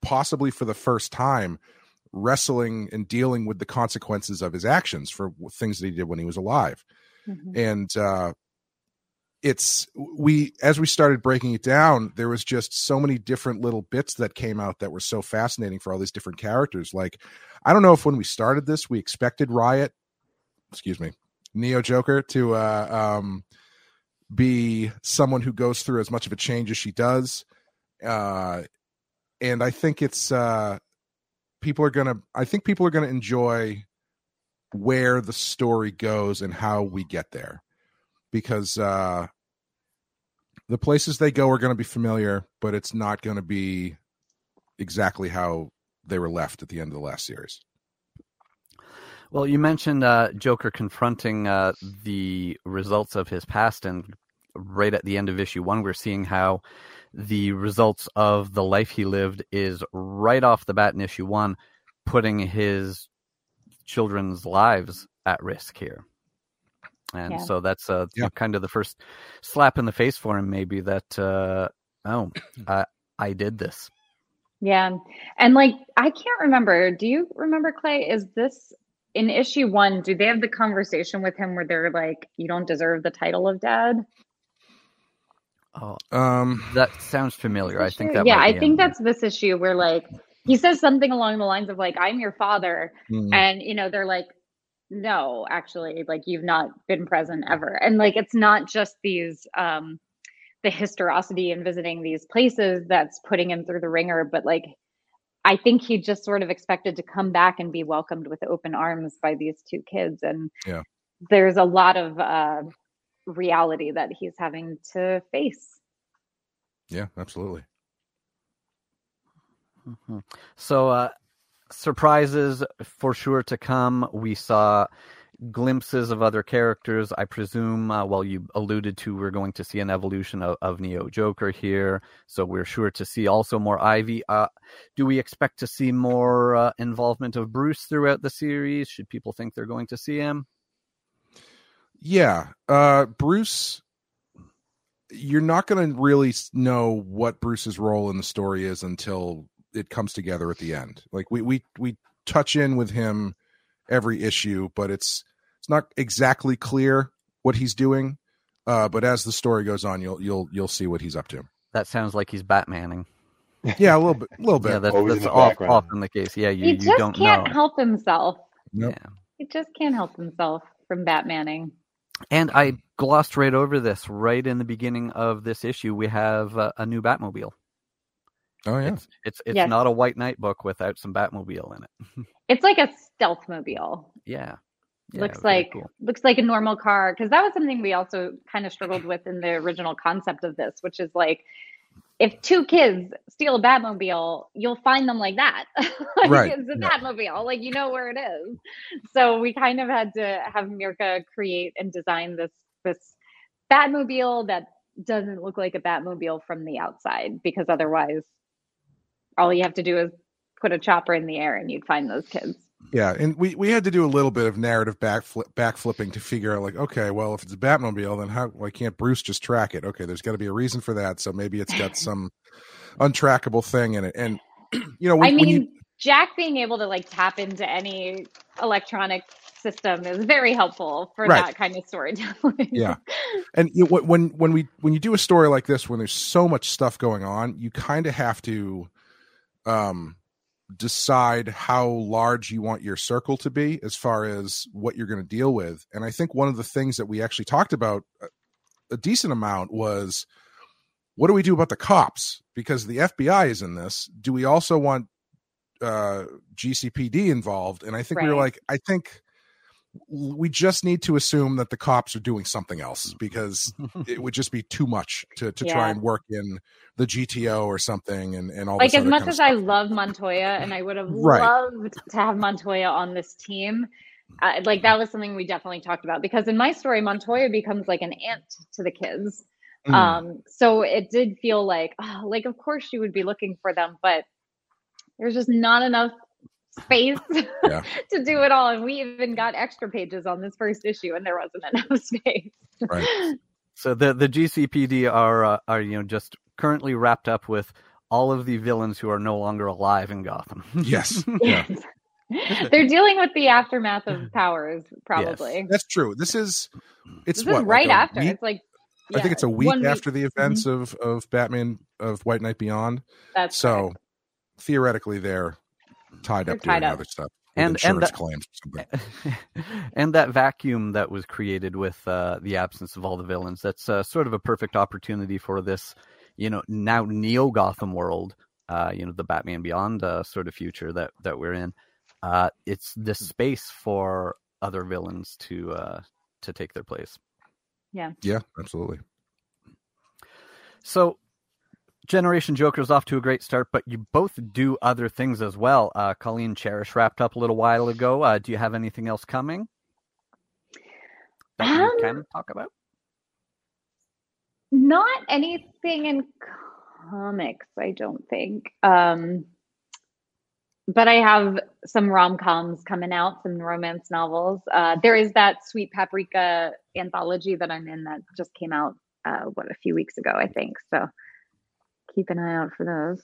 possibly for the first time, wrestling and dealing with the consequences of his actions for things that he did when he was alive. Mhm. And uh, it's we as we started breaking it down there was just so many different little bits that came out that were so fascinating for all these different characters. Like i don't know if when we started this we expected riot excuse me neo joker to uh um be someone who goes through as much of a change as she does. Uh and i think it's uh people are gonna i think people are gonna enjoy where the story goes and how we get there because uh the places they go are going to be familiar but it's not going to be exactly how they were left at the end of the last series Well, you mentioned uh, Joker confronting uh, the results of his past, and right at the end of issue one, we're seeing how the results of the life he lived is right off the bat in issue one, putting his children's lives at risk here. And Yeah. so that's uh, Yeah. kind of the first slap in the face for him, maybe that, uh, oh, (clears throat) I, I did this. Yeah. And like, I can't remember. Do you remember, Clay? Is this in issue one? Do they have the conversation with him where they're like, you don't deserve the title of dad? Oh, um that sounds familiar. I think that. yeah, I think that's this issue where like he says something along the lines of like, I'm your father. mm, And, you know, they're like, no, actually, like you've not been present ever. And like, it's not just these, um, the historiosity in visiting these places that's putting him through the ringer, but like, I think he just sort of expected to come back and be welcomed with open arms by these two kids. And Yeah. there's a lot of uh, reality that he's having to face. yeah absolutely Mhm. So, uh, surprises for sure to come. We saw glimpses of other characters. I presume, uh, well, you alluded to, we're going to see an evolution of, of Neo Joker here. So, we're sure to see also more Ivy. Uh, do we expect to see more uh, involvement of Bruce throughout the series? Should people think they're going to see him? Yeah, uh, Bruce. You're not going to really know what Bruce's role in the story is until it comes together at the end. Like we we we touch in with him every issue, but it's it's not exactly clear what he's doing. Uh, but as the story goes on, you'll you'll you'll see what he's up to. That sounds like he's Batmaning. (laughs) Yeah, a little bit, a little bit. Yeah, that's, in that's off, often the case. Yeah, you, he you just don't can't know. help himself. Nope. Yeah. He just can't help himself from Batmaning. And I glossed right over this. Right in the beginning of this issue, we have uh, a new Batmobile. Oh yeah, It's it's, it's Yes. not a White Knight book without some Batmobile in it. (laughs) It's like a stealth mobile. Yeah, Yeah, looks like cool. looks like a normal car because that was something we also kind of struggled with in the original concept of this, which is like if two kids steal a Batmobile, you'll find them like that. (laughs) like Right, it's a yeah. Batmobile, like you know where it is. So we kind of had to have Mirka create and design this this Batmobile that doesn't look like a Batmobile from the outside because otherwise all you have to do is put a chopper in the air and you'd find those kids. yeah. And we we had to do a little bit of narrative backflip backflipping to figure out like, okay, well, if it's a Batmobile, then how why can't Bruce just track it? Okay, there's got to be a reason for that. So maybe it's got (laughs) some untrackable thing in it. And (clears throat) you know, when, I mean, you Jack being able to like tap into any electronic system is very helpful for Right. that kind of storytelling. Yeah. (laughs) and you, when when we when you do a story like this when there's so much stuff going on you kind of have to um decide how large you want your circle to be as far as what you're going to deal with. And i think one of the things that we actually talked about a, a decent amount was what do we do about the cops? Because the fbi is in this. Do we also want uh gcpd involved? And i think we were like i think we just need to assume that the cops are doing something else because (laughs) it would just be too much to, to try and work in the GTO or something and, and all like this as much as I love Montoya and I would have Right. loved to have Montoya on this team, uh, like that was something we definitely talked about because in my story, Montoya becomes like an aunt to the kids. Mm. Um, so it did feel like, oh, like of course she would be looking for them, but there's just not enough space (laughs) Yeah. (laughs) to do it all. And we even got extra pages on this first issue, and there wasn't enough (laughs) space. Right. So the the GCPD are uh, are you know just currently wrapped up with all of the villains who are no longer alive in Gotham. yes yeah Yes. They're dealing with the aftermath of (clears throat) powers, probably. that's true this is it's This what is right like after. week- It's like I think it's a week one after the Mm-hmm. events of of Batman of White Knight Beyond. That's So correct. theoretically, they're tied They're up doing up. other stuff, And- and insurance that- claims (laughs) and that vacuum that was created with uh, the absence of all the villains that's uh, sort of a perfect opportunity for this you know now neo gotham world uh, you know the batman beyond uh, sort of future that that we're in uh, it's this space for other villains to uh, to take their place yeah. Yeah, absolutely. so generation joker is off to a great start but you both do other things as well uh, colleen cherish wrapped up a little while ago uh, do you have anything else coming that you Um, can talk about Not anything in comics, I don't think. Um, but I have some rom coms coming out, some romance novels. Uh, there is that Sweet Paprika anthology that I'm in that just came out, uh, what, a few weeks ago, I think. So keep an eye out for those.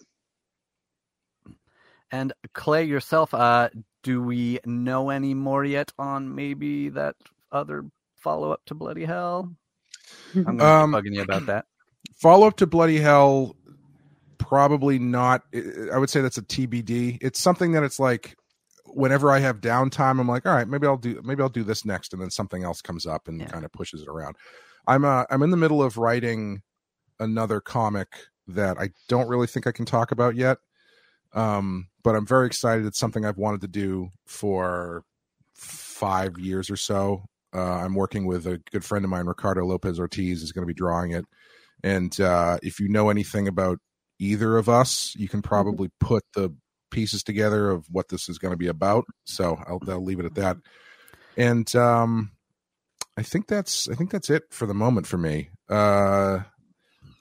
And Clay, yourself, uh, do we know any more yet on maybe that other follow up to Bloody Hell? I'm gonna Um, bugging you about that. (clears throat) Follow up to Bloody Hell, probably not. I- I would say that's a TBD. It's something that it's like whenever I have downtime, I'm like, all right, maybe I'll do maybe I'll do this next, and then something else comes up and Yeah. kind of pushes it around. I'm uh I'm in the middle of writing another comic that I don't really think I can talk about yet. Um, but I'm very excited. It's something I've wanted to do for five years or so. Uh, I'm working with a good friend of mine, Ricardo Lopez Ortiz, is going to be drawing it. And uh, if you know anything about either of us, you can probably put the pieces together of what this is going to be about. So I'll, I'll leave it at that. And um, I think that's I think that's it for the moment for me. Uh,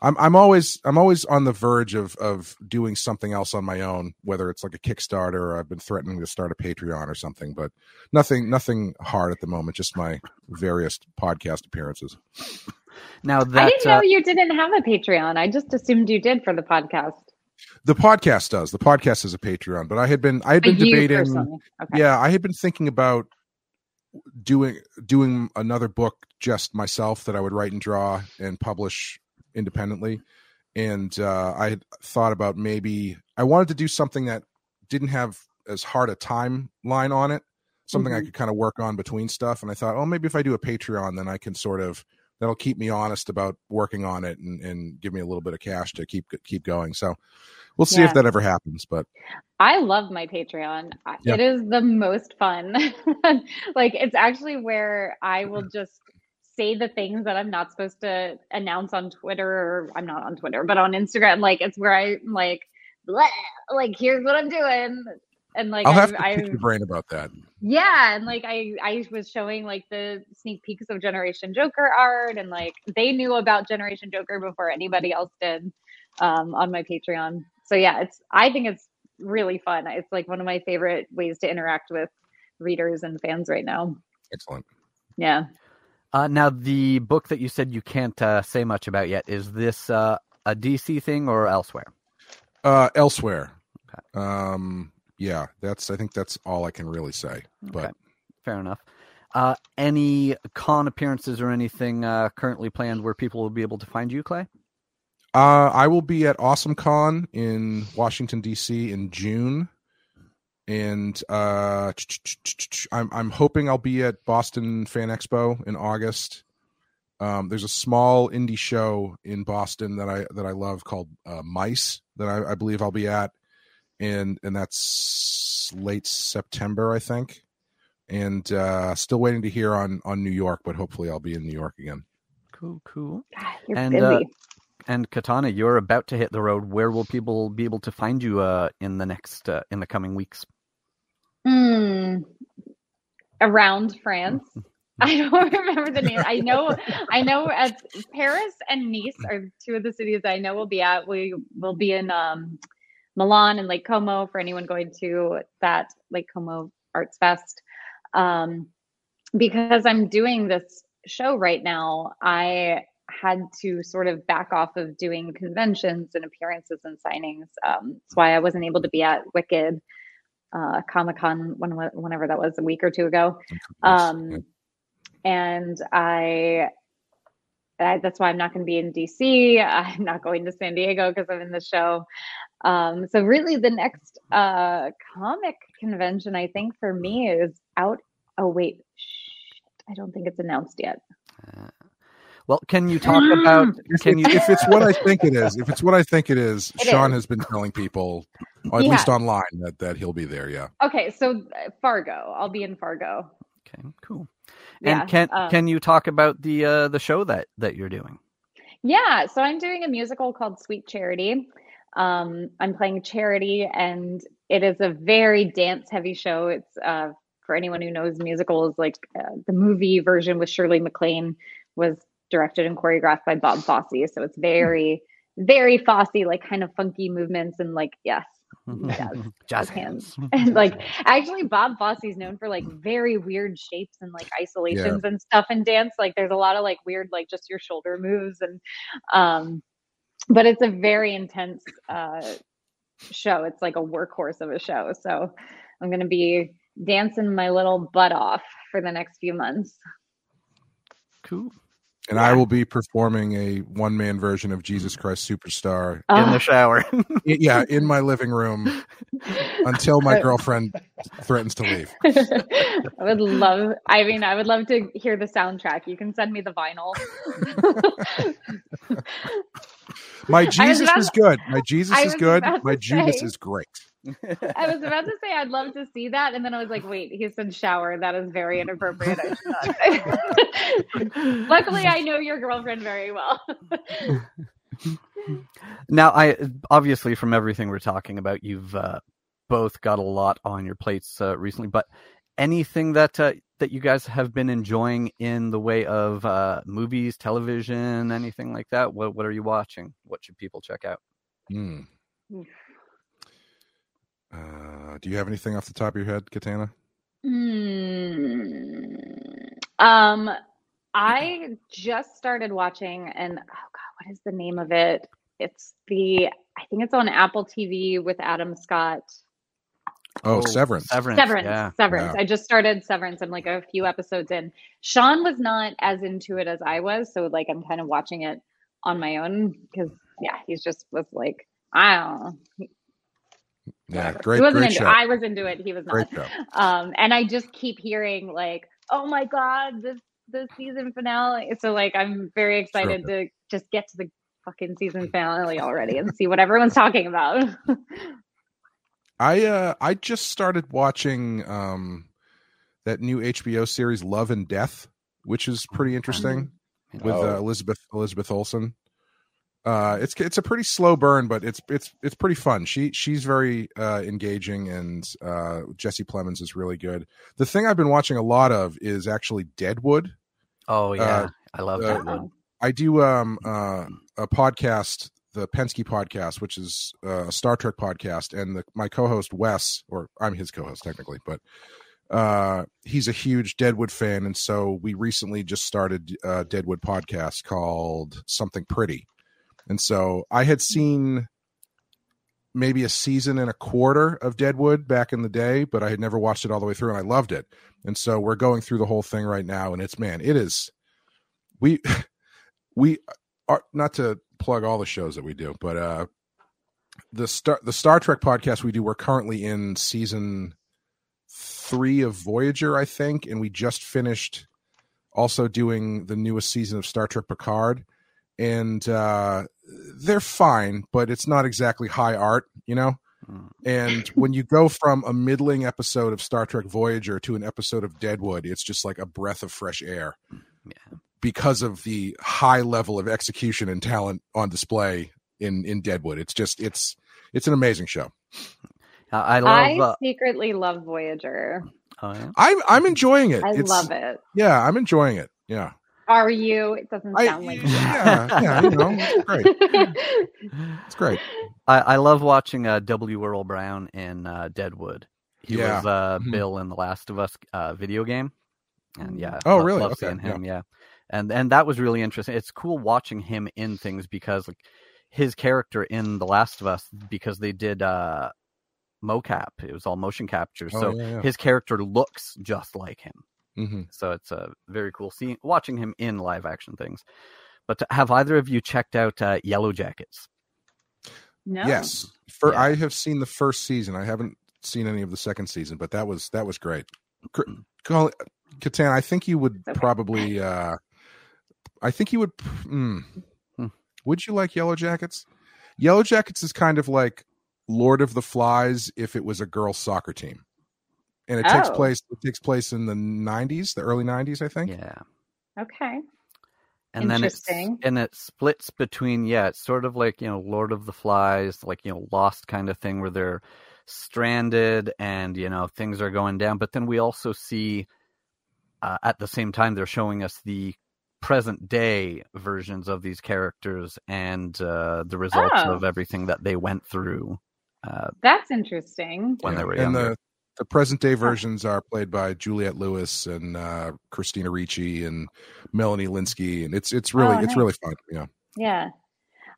I'm I'm always I'm always on the verge of of doing something else on my own, whether it's like a Kickstarter or I've been threatening to start a Patreon or something, but nothing nothing hard at the moment. Just my various podcast appearances. Now I didn't know uh, you didn't have a Patreon. I just assumed you did for the podcast. The podcast does. The podcast is a Patreon, but I had been I had been debating. Okay. Yeah, I had been thinking about doing doing another book just myself that I would write and draw and publish independently. And uh, I had thought about maybe I wanted to do something that didn't have as hard a timeline on it, something I Mhm. could kind of work on between stuff. And I thought, oh, maybe if I do a Patreon, then I can sort of that'll keep me honest about working on it and, and give me a little bit of cash to keep keep going. So we'll see Yeah. if that ever happens. But I love my Patreon. Yeah. It is the most fun. (laughs) like it's actually where I will just say the things that I'm not supposed to announce on Twitter or I'm not on Twitter, but on Instagram. Like it's where I'm like "Bleh," like here's what I'm doing. And like I'll have I've, to I've your brain about that. yeah, and like I I was showing like the sneak peeks of Generation Joker art and like they knew about Generation Joker before anybody else did um on my Patreon. So yeah, it's I think it's really fun. It's like one of my favorite ways to interact with readers and fans right now. Excellent. Yeah. Uh, now the book that you said you can't uh, say much about yet is this uh, a DC thing or elsewhere? Uh, elsewhere. Um, yeah, that's. I think that's all I can really say. But Okay. Fair enough. Uh, any con appearances or anything uh, currently planned where people will be able to find you, Clay? uh, I will be at Awesome Con in Washington D.C. in June, and uh, I'm I'm hoping I'll be at Boston Fan Expo in August. Um, there's a small indie show in Boston that I that I love called uh, Mice that I, I believe I'll be at, and and that's late September I think, and uh, still waiting to hear on on New York, but hopefully I'll be in New York again. Cool, cool. You're And, busy. uh, And Katana, you're about to hit the road. Where will people be able to find you uh, in the next uh, in the coming weeks? Hmm. Around France. I don't (laughs) remember the name. I know I know at Paris and Nice are two of the cities I know we'll be at. We will be in um Milan and Lake Como for anyone going to that Lake Como Arts Fest. Um because I'm doing this show right now, I had to sort of back off of doing conventions and appearances and signings. Um, that's why I wasn't able to be at Wicked uh, Comic Con when, whenever that was a week or two ago. Um, and I I, that's why I'm not going to be in DC. (laughs) I'm not going to San Diego because I'm in the show. Um, so really, the next uh, comic convention I think for me is out. Oh wait, shit, I don't think it's announced yet. Uh, well, can you talk about? Can you? if it's what I think it is, if it's what I think it is, (laughs) It Sean is. has been telling people, or at Yeah. least online, that that he'll be there. Yeah. Okay, so uh, Fargo. I'll be in Fargo. Okay, cool. Yeah, And can um, can you talk about the uh, the show that that you're doing? Yeah, so I'm doing a musical called Sweet Charity. Um, I'm playing Charity, and it is a very dance heavy show. It's uh, for anyone who knows musicals, like uh, the movie version with Shirley MacLaine was directed and choreographed by Bob Fosse. So it's very, (laughs) very Fosse, like kind of funky movements and like yes, yes, Jazz (laughs) hands. and like actually Bob Fosse is known for like very weird shapes and like isolations and stuff in dance. Like there's a lot of like weird like just your shoulder moves and um but it's a very intense uh show. It's like a workhorse of a show. So I'm gonna be dancing my little butt off for the next few months. Cool. And I will be performing a one man version of Jesus Christ Superstar. In Ah, the shower. (laughs) Yeah, in my living room (laughs) until my girlfriend threatens to leave. (laughs) I would love I mean I would love to hear the soundtrack. You can send me the vinyl. My Jesus about- is good. My Jesus is good. My Judas say. is great. I was about (laughs) to say I'd love to see that, and then I was like, "Wait, he said shower. That is very inappropriate." I should not say. Luckily, I know your girlfriend very well. (laughs) Now, I obviously from everything we're talking about, you've uh, both got a lot on your plates uh, recently. But anything that uh, that you guys have been enjoying in the way of uh, movies, television, anything like that? What What are you watching? What should people check out? Hmm. Oof. Uh, do you have anything off the top of your head, Katana? Hmm. Um, I just started watching, and oh god, what is the name of it? It's the I think it's on Apple TV with Adam Scott. Oh, Severance. Severance. Severance. Yeah. Severance. Yeah. I just started Severance. I'm like a few episodes in. Sean was not as into it as I was, so like I'm kind of watching it on my own because yeah, he's just was like I don't know. Yeah, whatever. great, he wasn't great into show. it. I was into it. He was not. Great show. Um, and I just keep hearing like, oh my god, this the season finale. So like, I'm very excited to just get to the fucking season (laughs) finale already and see what everyone's talking about. (laughs) I uh I just started watching um that new HBO series Love and Death, which is pretty interesting with Oh. uh, Elizabeth Elizabeth Olsen. Uh, it's it's a pretty slow burn, but it's it's it's pretty fun. She she's very uh, engaging, and uh, Jesse Plemons is really good. The thing I've been watching a lot of is actually Deadwood. Oh yeah, Uh, I love uh, one. I do um uh, a podcast, the Penske podcast, which is a Star Trek podcast, and the, my co-host Wes, or I'm his co-host technically, but uh, he's a huge Deadwood fan, and so we recently just started a Deadwood podcast called Something Pretty, and so I had seen maybe a season and a quarter of Deadwood back in the day, but I had never watched it all the way through, and I loved it, and so we're going through the whole thing right now, and it's man, it is we (laughs) we are not to plug all the shows that we do, but uh the star the Star Trek podcast we do, we're currently in season three of Voyager, I think, and we just finished also doing the newest season of Star Trek Picard. And uh they're fine, but it's not exactly high art, you know? And when you go from a middling episode of Star Trek Voyager to an episode of Deadwood, it's just like a breath of fresh air Yeah. because of the high level of execution and talent on display in in Deadwood. It's just it's it's an amazing show. I I I love. uh, secretly love Voyager. oh, yeah? I'm I'm enjoying it. I it's, love it. Yeah, I'm enjoying it. Yeah. Are you? It doesn't I, sound like yeah, yeah, you know, it's great. (laughs) It's great. I, I love watching uh, W. Earl Brown in uh, Deadwood. He Yeah. was uh, Mhm. Bill in the Last of Us uh, video game, and yeah. Oh, lo- really? Love Okay, seeing him. Yeah. and and that was really interesting. It's cool watching him in things because like his character in The Last of Us because they did uh, mocap. It was all motion capture, Oh, so yeah, yeah. his character looks just like him. Hmm So it's a very cool seeing watching him in live action things. But have either of you checked out uh, Yellow Jackets? No. Yes, for Yeah. I have seen the first season. I haven't seen any of the second season, but that was that was great. Cr- Call- Catan, I think you would Okay. probably. uh I think you would. Mm, Hmm. would you like Yellow Jackets? Yellow Jackets is kind of like Lord of the Flies if it was a girls' soccer team, and it takes Oh. place. It takes place in the '90s, the early '90s, I think. Yeah. Okay. and then it's and it splits between yeah it's sort of like you know lord of the flies like you know lost kind of thing where they're stranded and you know things are going down but then we also see uh, at the same time they're showing us the present day versions of these characters and uh, the results Oh. of everything that they went through uh, That's interesting. when they Yeah, were and younger. the the present day versions are played by Juliette Lewis and uh, Christina Ricci and Melanie Lynskey, and it's it's really Oh, it's really fun. Yeah, Yeah.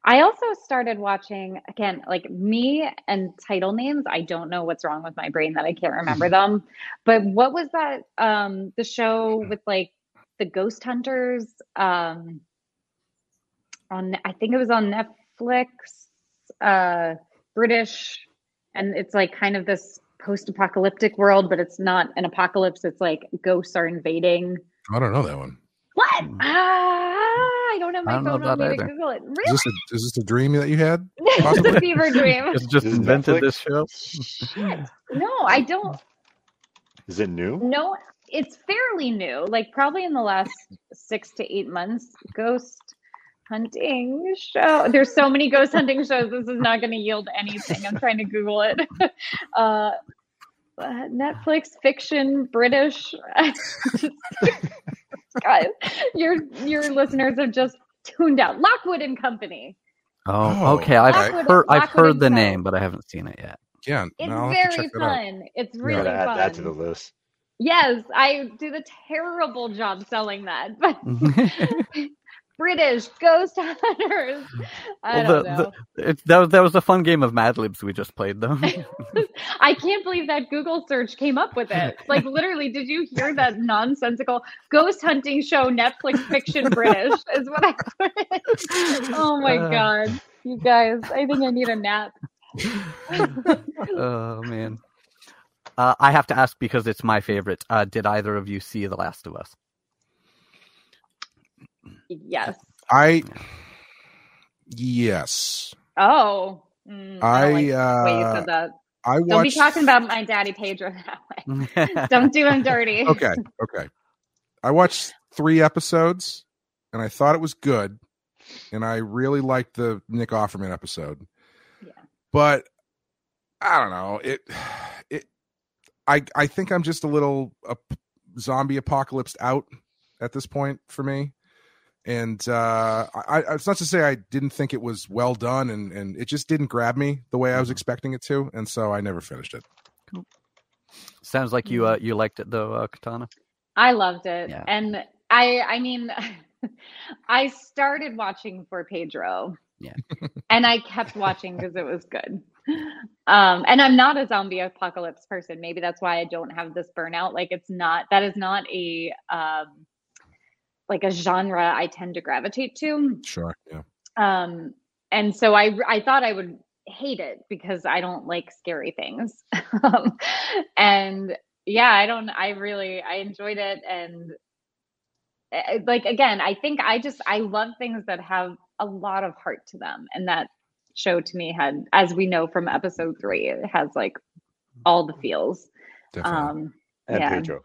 I also started watching again, like me and title names. I don't know what's wrong with my brain that I can't remember them. But what was that? Um, the show with like the ghost hunters. Um, on I think it was on Netflix. Uh, British, and it's like kind of this post-apocalyptic world, but it's not an apocalypse. It's like ghosts are invading. I don't know that one. What? Ah, I don't have. My don't phone on that me to. Google it. Is Really? this a, is this a dream that you had? (laughs) it's a fever dream. just just Is invented Netflix? this show Shit. No, I don't Is it new? No, It's fairly new, like probably in the last six to eight months. Ghost hunting show. There's so many ghost hunting shows. This is not going to yield anything. I'm trying to Google it. Uh, (laughs) uh, Netflix fiction British. (laughs) Guys, your your listeners have just tuned out. Lockwood and Company. oh, Oh, okay i've Lockwood- heard i've Lockwood heard the Co. name but i haven't seen it yet Yeah, It's now I'll have to very check that fun. It's really Gotta add fun. that to the list. Yes, I do the terrible job selling that, but (laughs) British ghost (laughs) hunters. I Well, don't the- know. It, that, was, that was a fun game of Mad Libs we just played, though. (laughs) I can't believe that Google search came up with it. (laughs) Like literally, did you hear that nonsensical ghost hunting show Netflix fiction British is what I put in. Oh my Uh. god. You guys, I think I need a nap. oh man. Uh, I have to ask because it's my favorite. Uh, did either of you see The Last of Us? Yes. I yes, Oh. Mm, I, I don't like the way you uh, said that. I Don't be talking about my daddy Pedro (laughs) that way. (laughs) Don't do him dirty. (laughs) okay, okay. I watched three episodes, and I thought it was good, and I really liked the Nick Offerman episode. Yeah. But I don't know it. It. I I think I'm just a little uh, zombie apocalypse out at this point for me. And uh, I, I, it's not to say I didn't think it was well done, and, and it just didn't grab me the way I was Mhm. expecting it to, and so I never finished it. Sounds like you uh, you liked it though, uh, Katana. I loved it. Yeah. And I I mean (laughs) I started watching for Pedro. Yeah. (laughs) and I kept watching because it was good. Um and I'm not a zombie apocalypse person. Maybe that's why I don't have this burnout. Like it's not that is not a um like a genre I tend to gravitate to. Sure, yeah. Um, and so I I thought I would hate it because I don't like scary things. um, (laughs) and yeah, I don't. I really I enjoyed it, and uh, like again, I think I just I love things that have a lot of heart to them, and that show to me had, as we know from episode three, it has like all the feels. Definitely. Um, And Yeah. Pedro.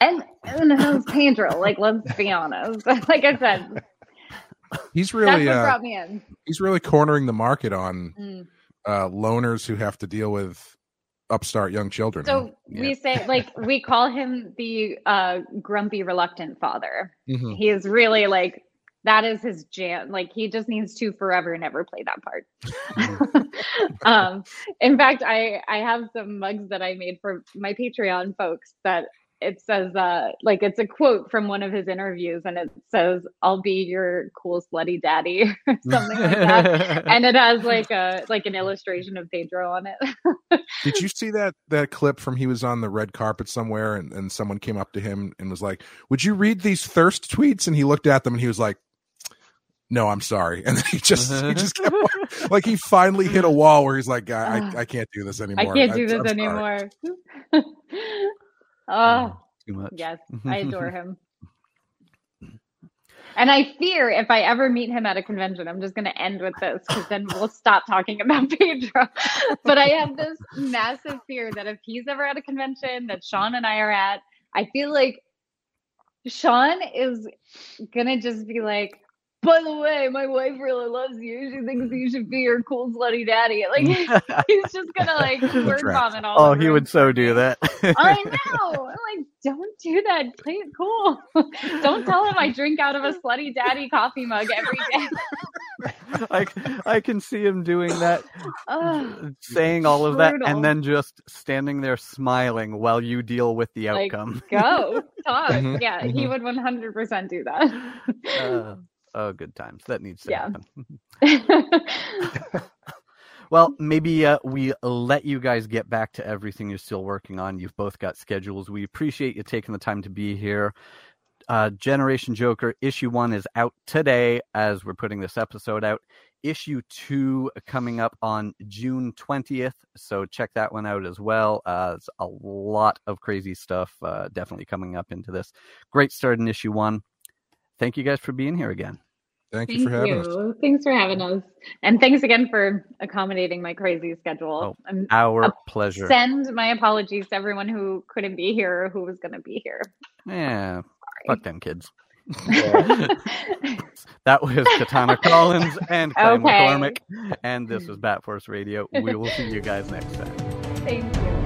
And and it was Pedro. Like let's be honest. (laughs) like I said, he's that's really what uh, brought me in. he's really cornering the market on Mm. uh, loners who have to deal with upstart young children. So we say like we call him the uh grumpy reluctant father. Mhm. He is really like that is his jam. Like he just needs to forever never play that part. (laughs) um in fact I I have some mugs that I made for my Patreon folks that it says uh like it's a quote from one of his interviews and it says I'll be your cool slutty daddy (laughs) or something like that. (laughs) And it has like a like an illustration of Pedro on it. (laughs) Did you see that that clip from he was on the red carpet somewhere and, and someone came up to him and was like, Would you read these thirst tweets? And he looked at them and he was like, no, I'm sorry. And then he just, he just kept, walking. like he finally hit a wall where he's like, I, I, I can't do this anymore. I can't do I'm- this I'm anymore. Oh, oh Too much. yes, (laughs) I adore him. And I fear if I ever meet him at a convention, I'm just going to end with this because then we'll stop talking about (laughs) Pedro. but I have this massive fear that if he's ever at a convention that Sean and I are at, I feel like Sean is going to just be like, by the way, my wife really loves you. She thinks you should be her cool slutty daddy. Like (laughs) he's just gonna like word Trash. vomit all Oh, over he would so do that. I know. I'm like, don't do that. Play it cool. (laughs) don't tell him I drink out of a slutty daddy coffee mug every day. (laughs) I, I can see him doing that, (sighs) Ugh. saying all of that, and then just standing there smiling while you deal with the Like, outcome. Go talk. Mhm, Yeah, he mhm. would 100% do that. Uh, oh, good times. That needs to Yeah. happen. (laughs) (laughs) Well, (laughs) maybe uh, we let you guys get back to everything you're still working on. You've both got schedules. We appreciate you taking the time to be here. Uh, Generation Joker issue one is out today as we're putting this episode out. Issue two coming up on June 20th. So check that one out as well. Uh, it's a lot of crazy stuff uh, definitely coming up into this. Great start in issue one. Thank you guys for being here again. Thank you for having us. Thanks for having us. And thanks again for accommodating my crazy schedule. Oh, I'm Our Uh, pleasure. send my apologies to everyone who couldn't be here or who was going to be here. Yeah, fuck them kids. Yeah. (laughs) That was Katana Collins and Clay Okay. McCormack, and this was Bat Force Radio. We will see you guys next time. Thank you.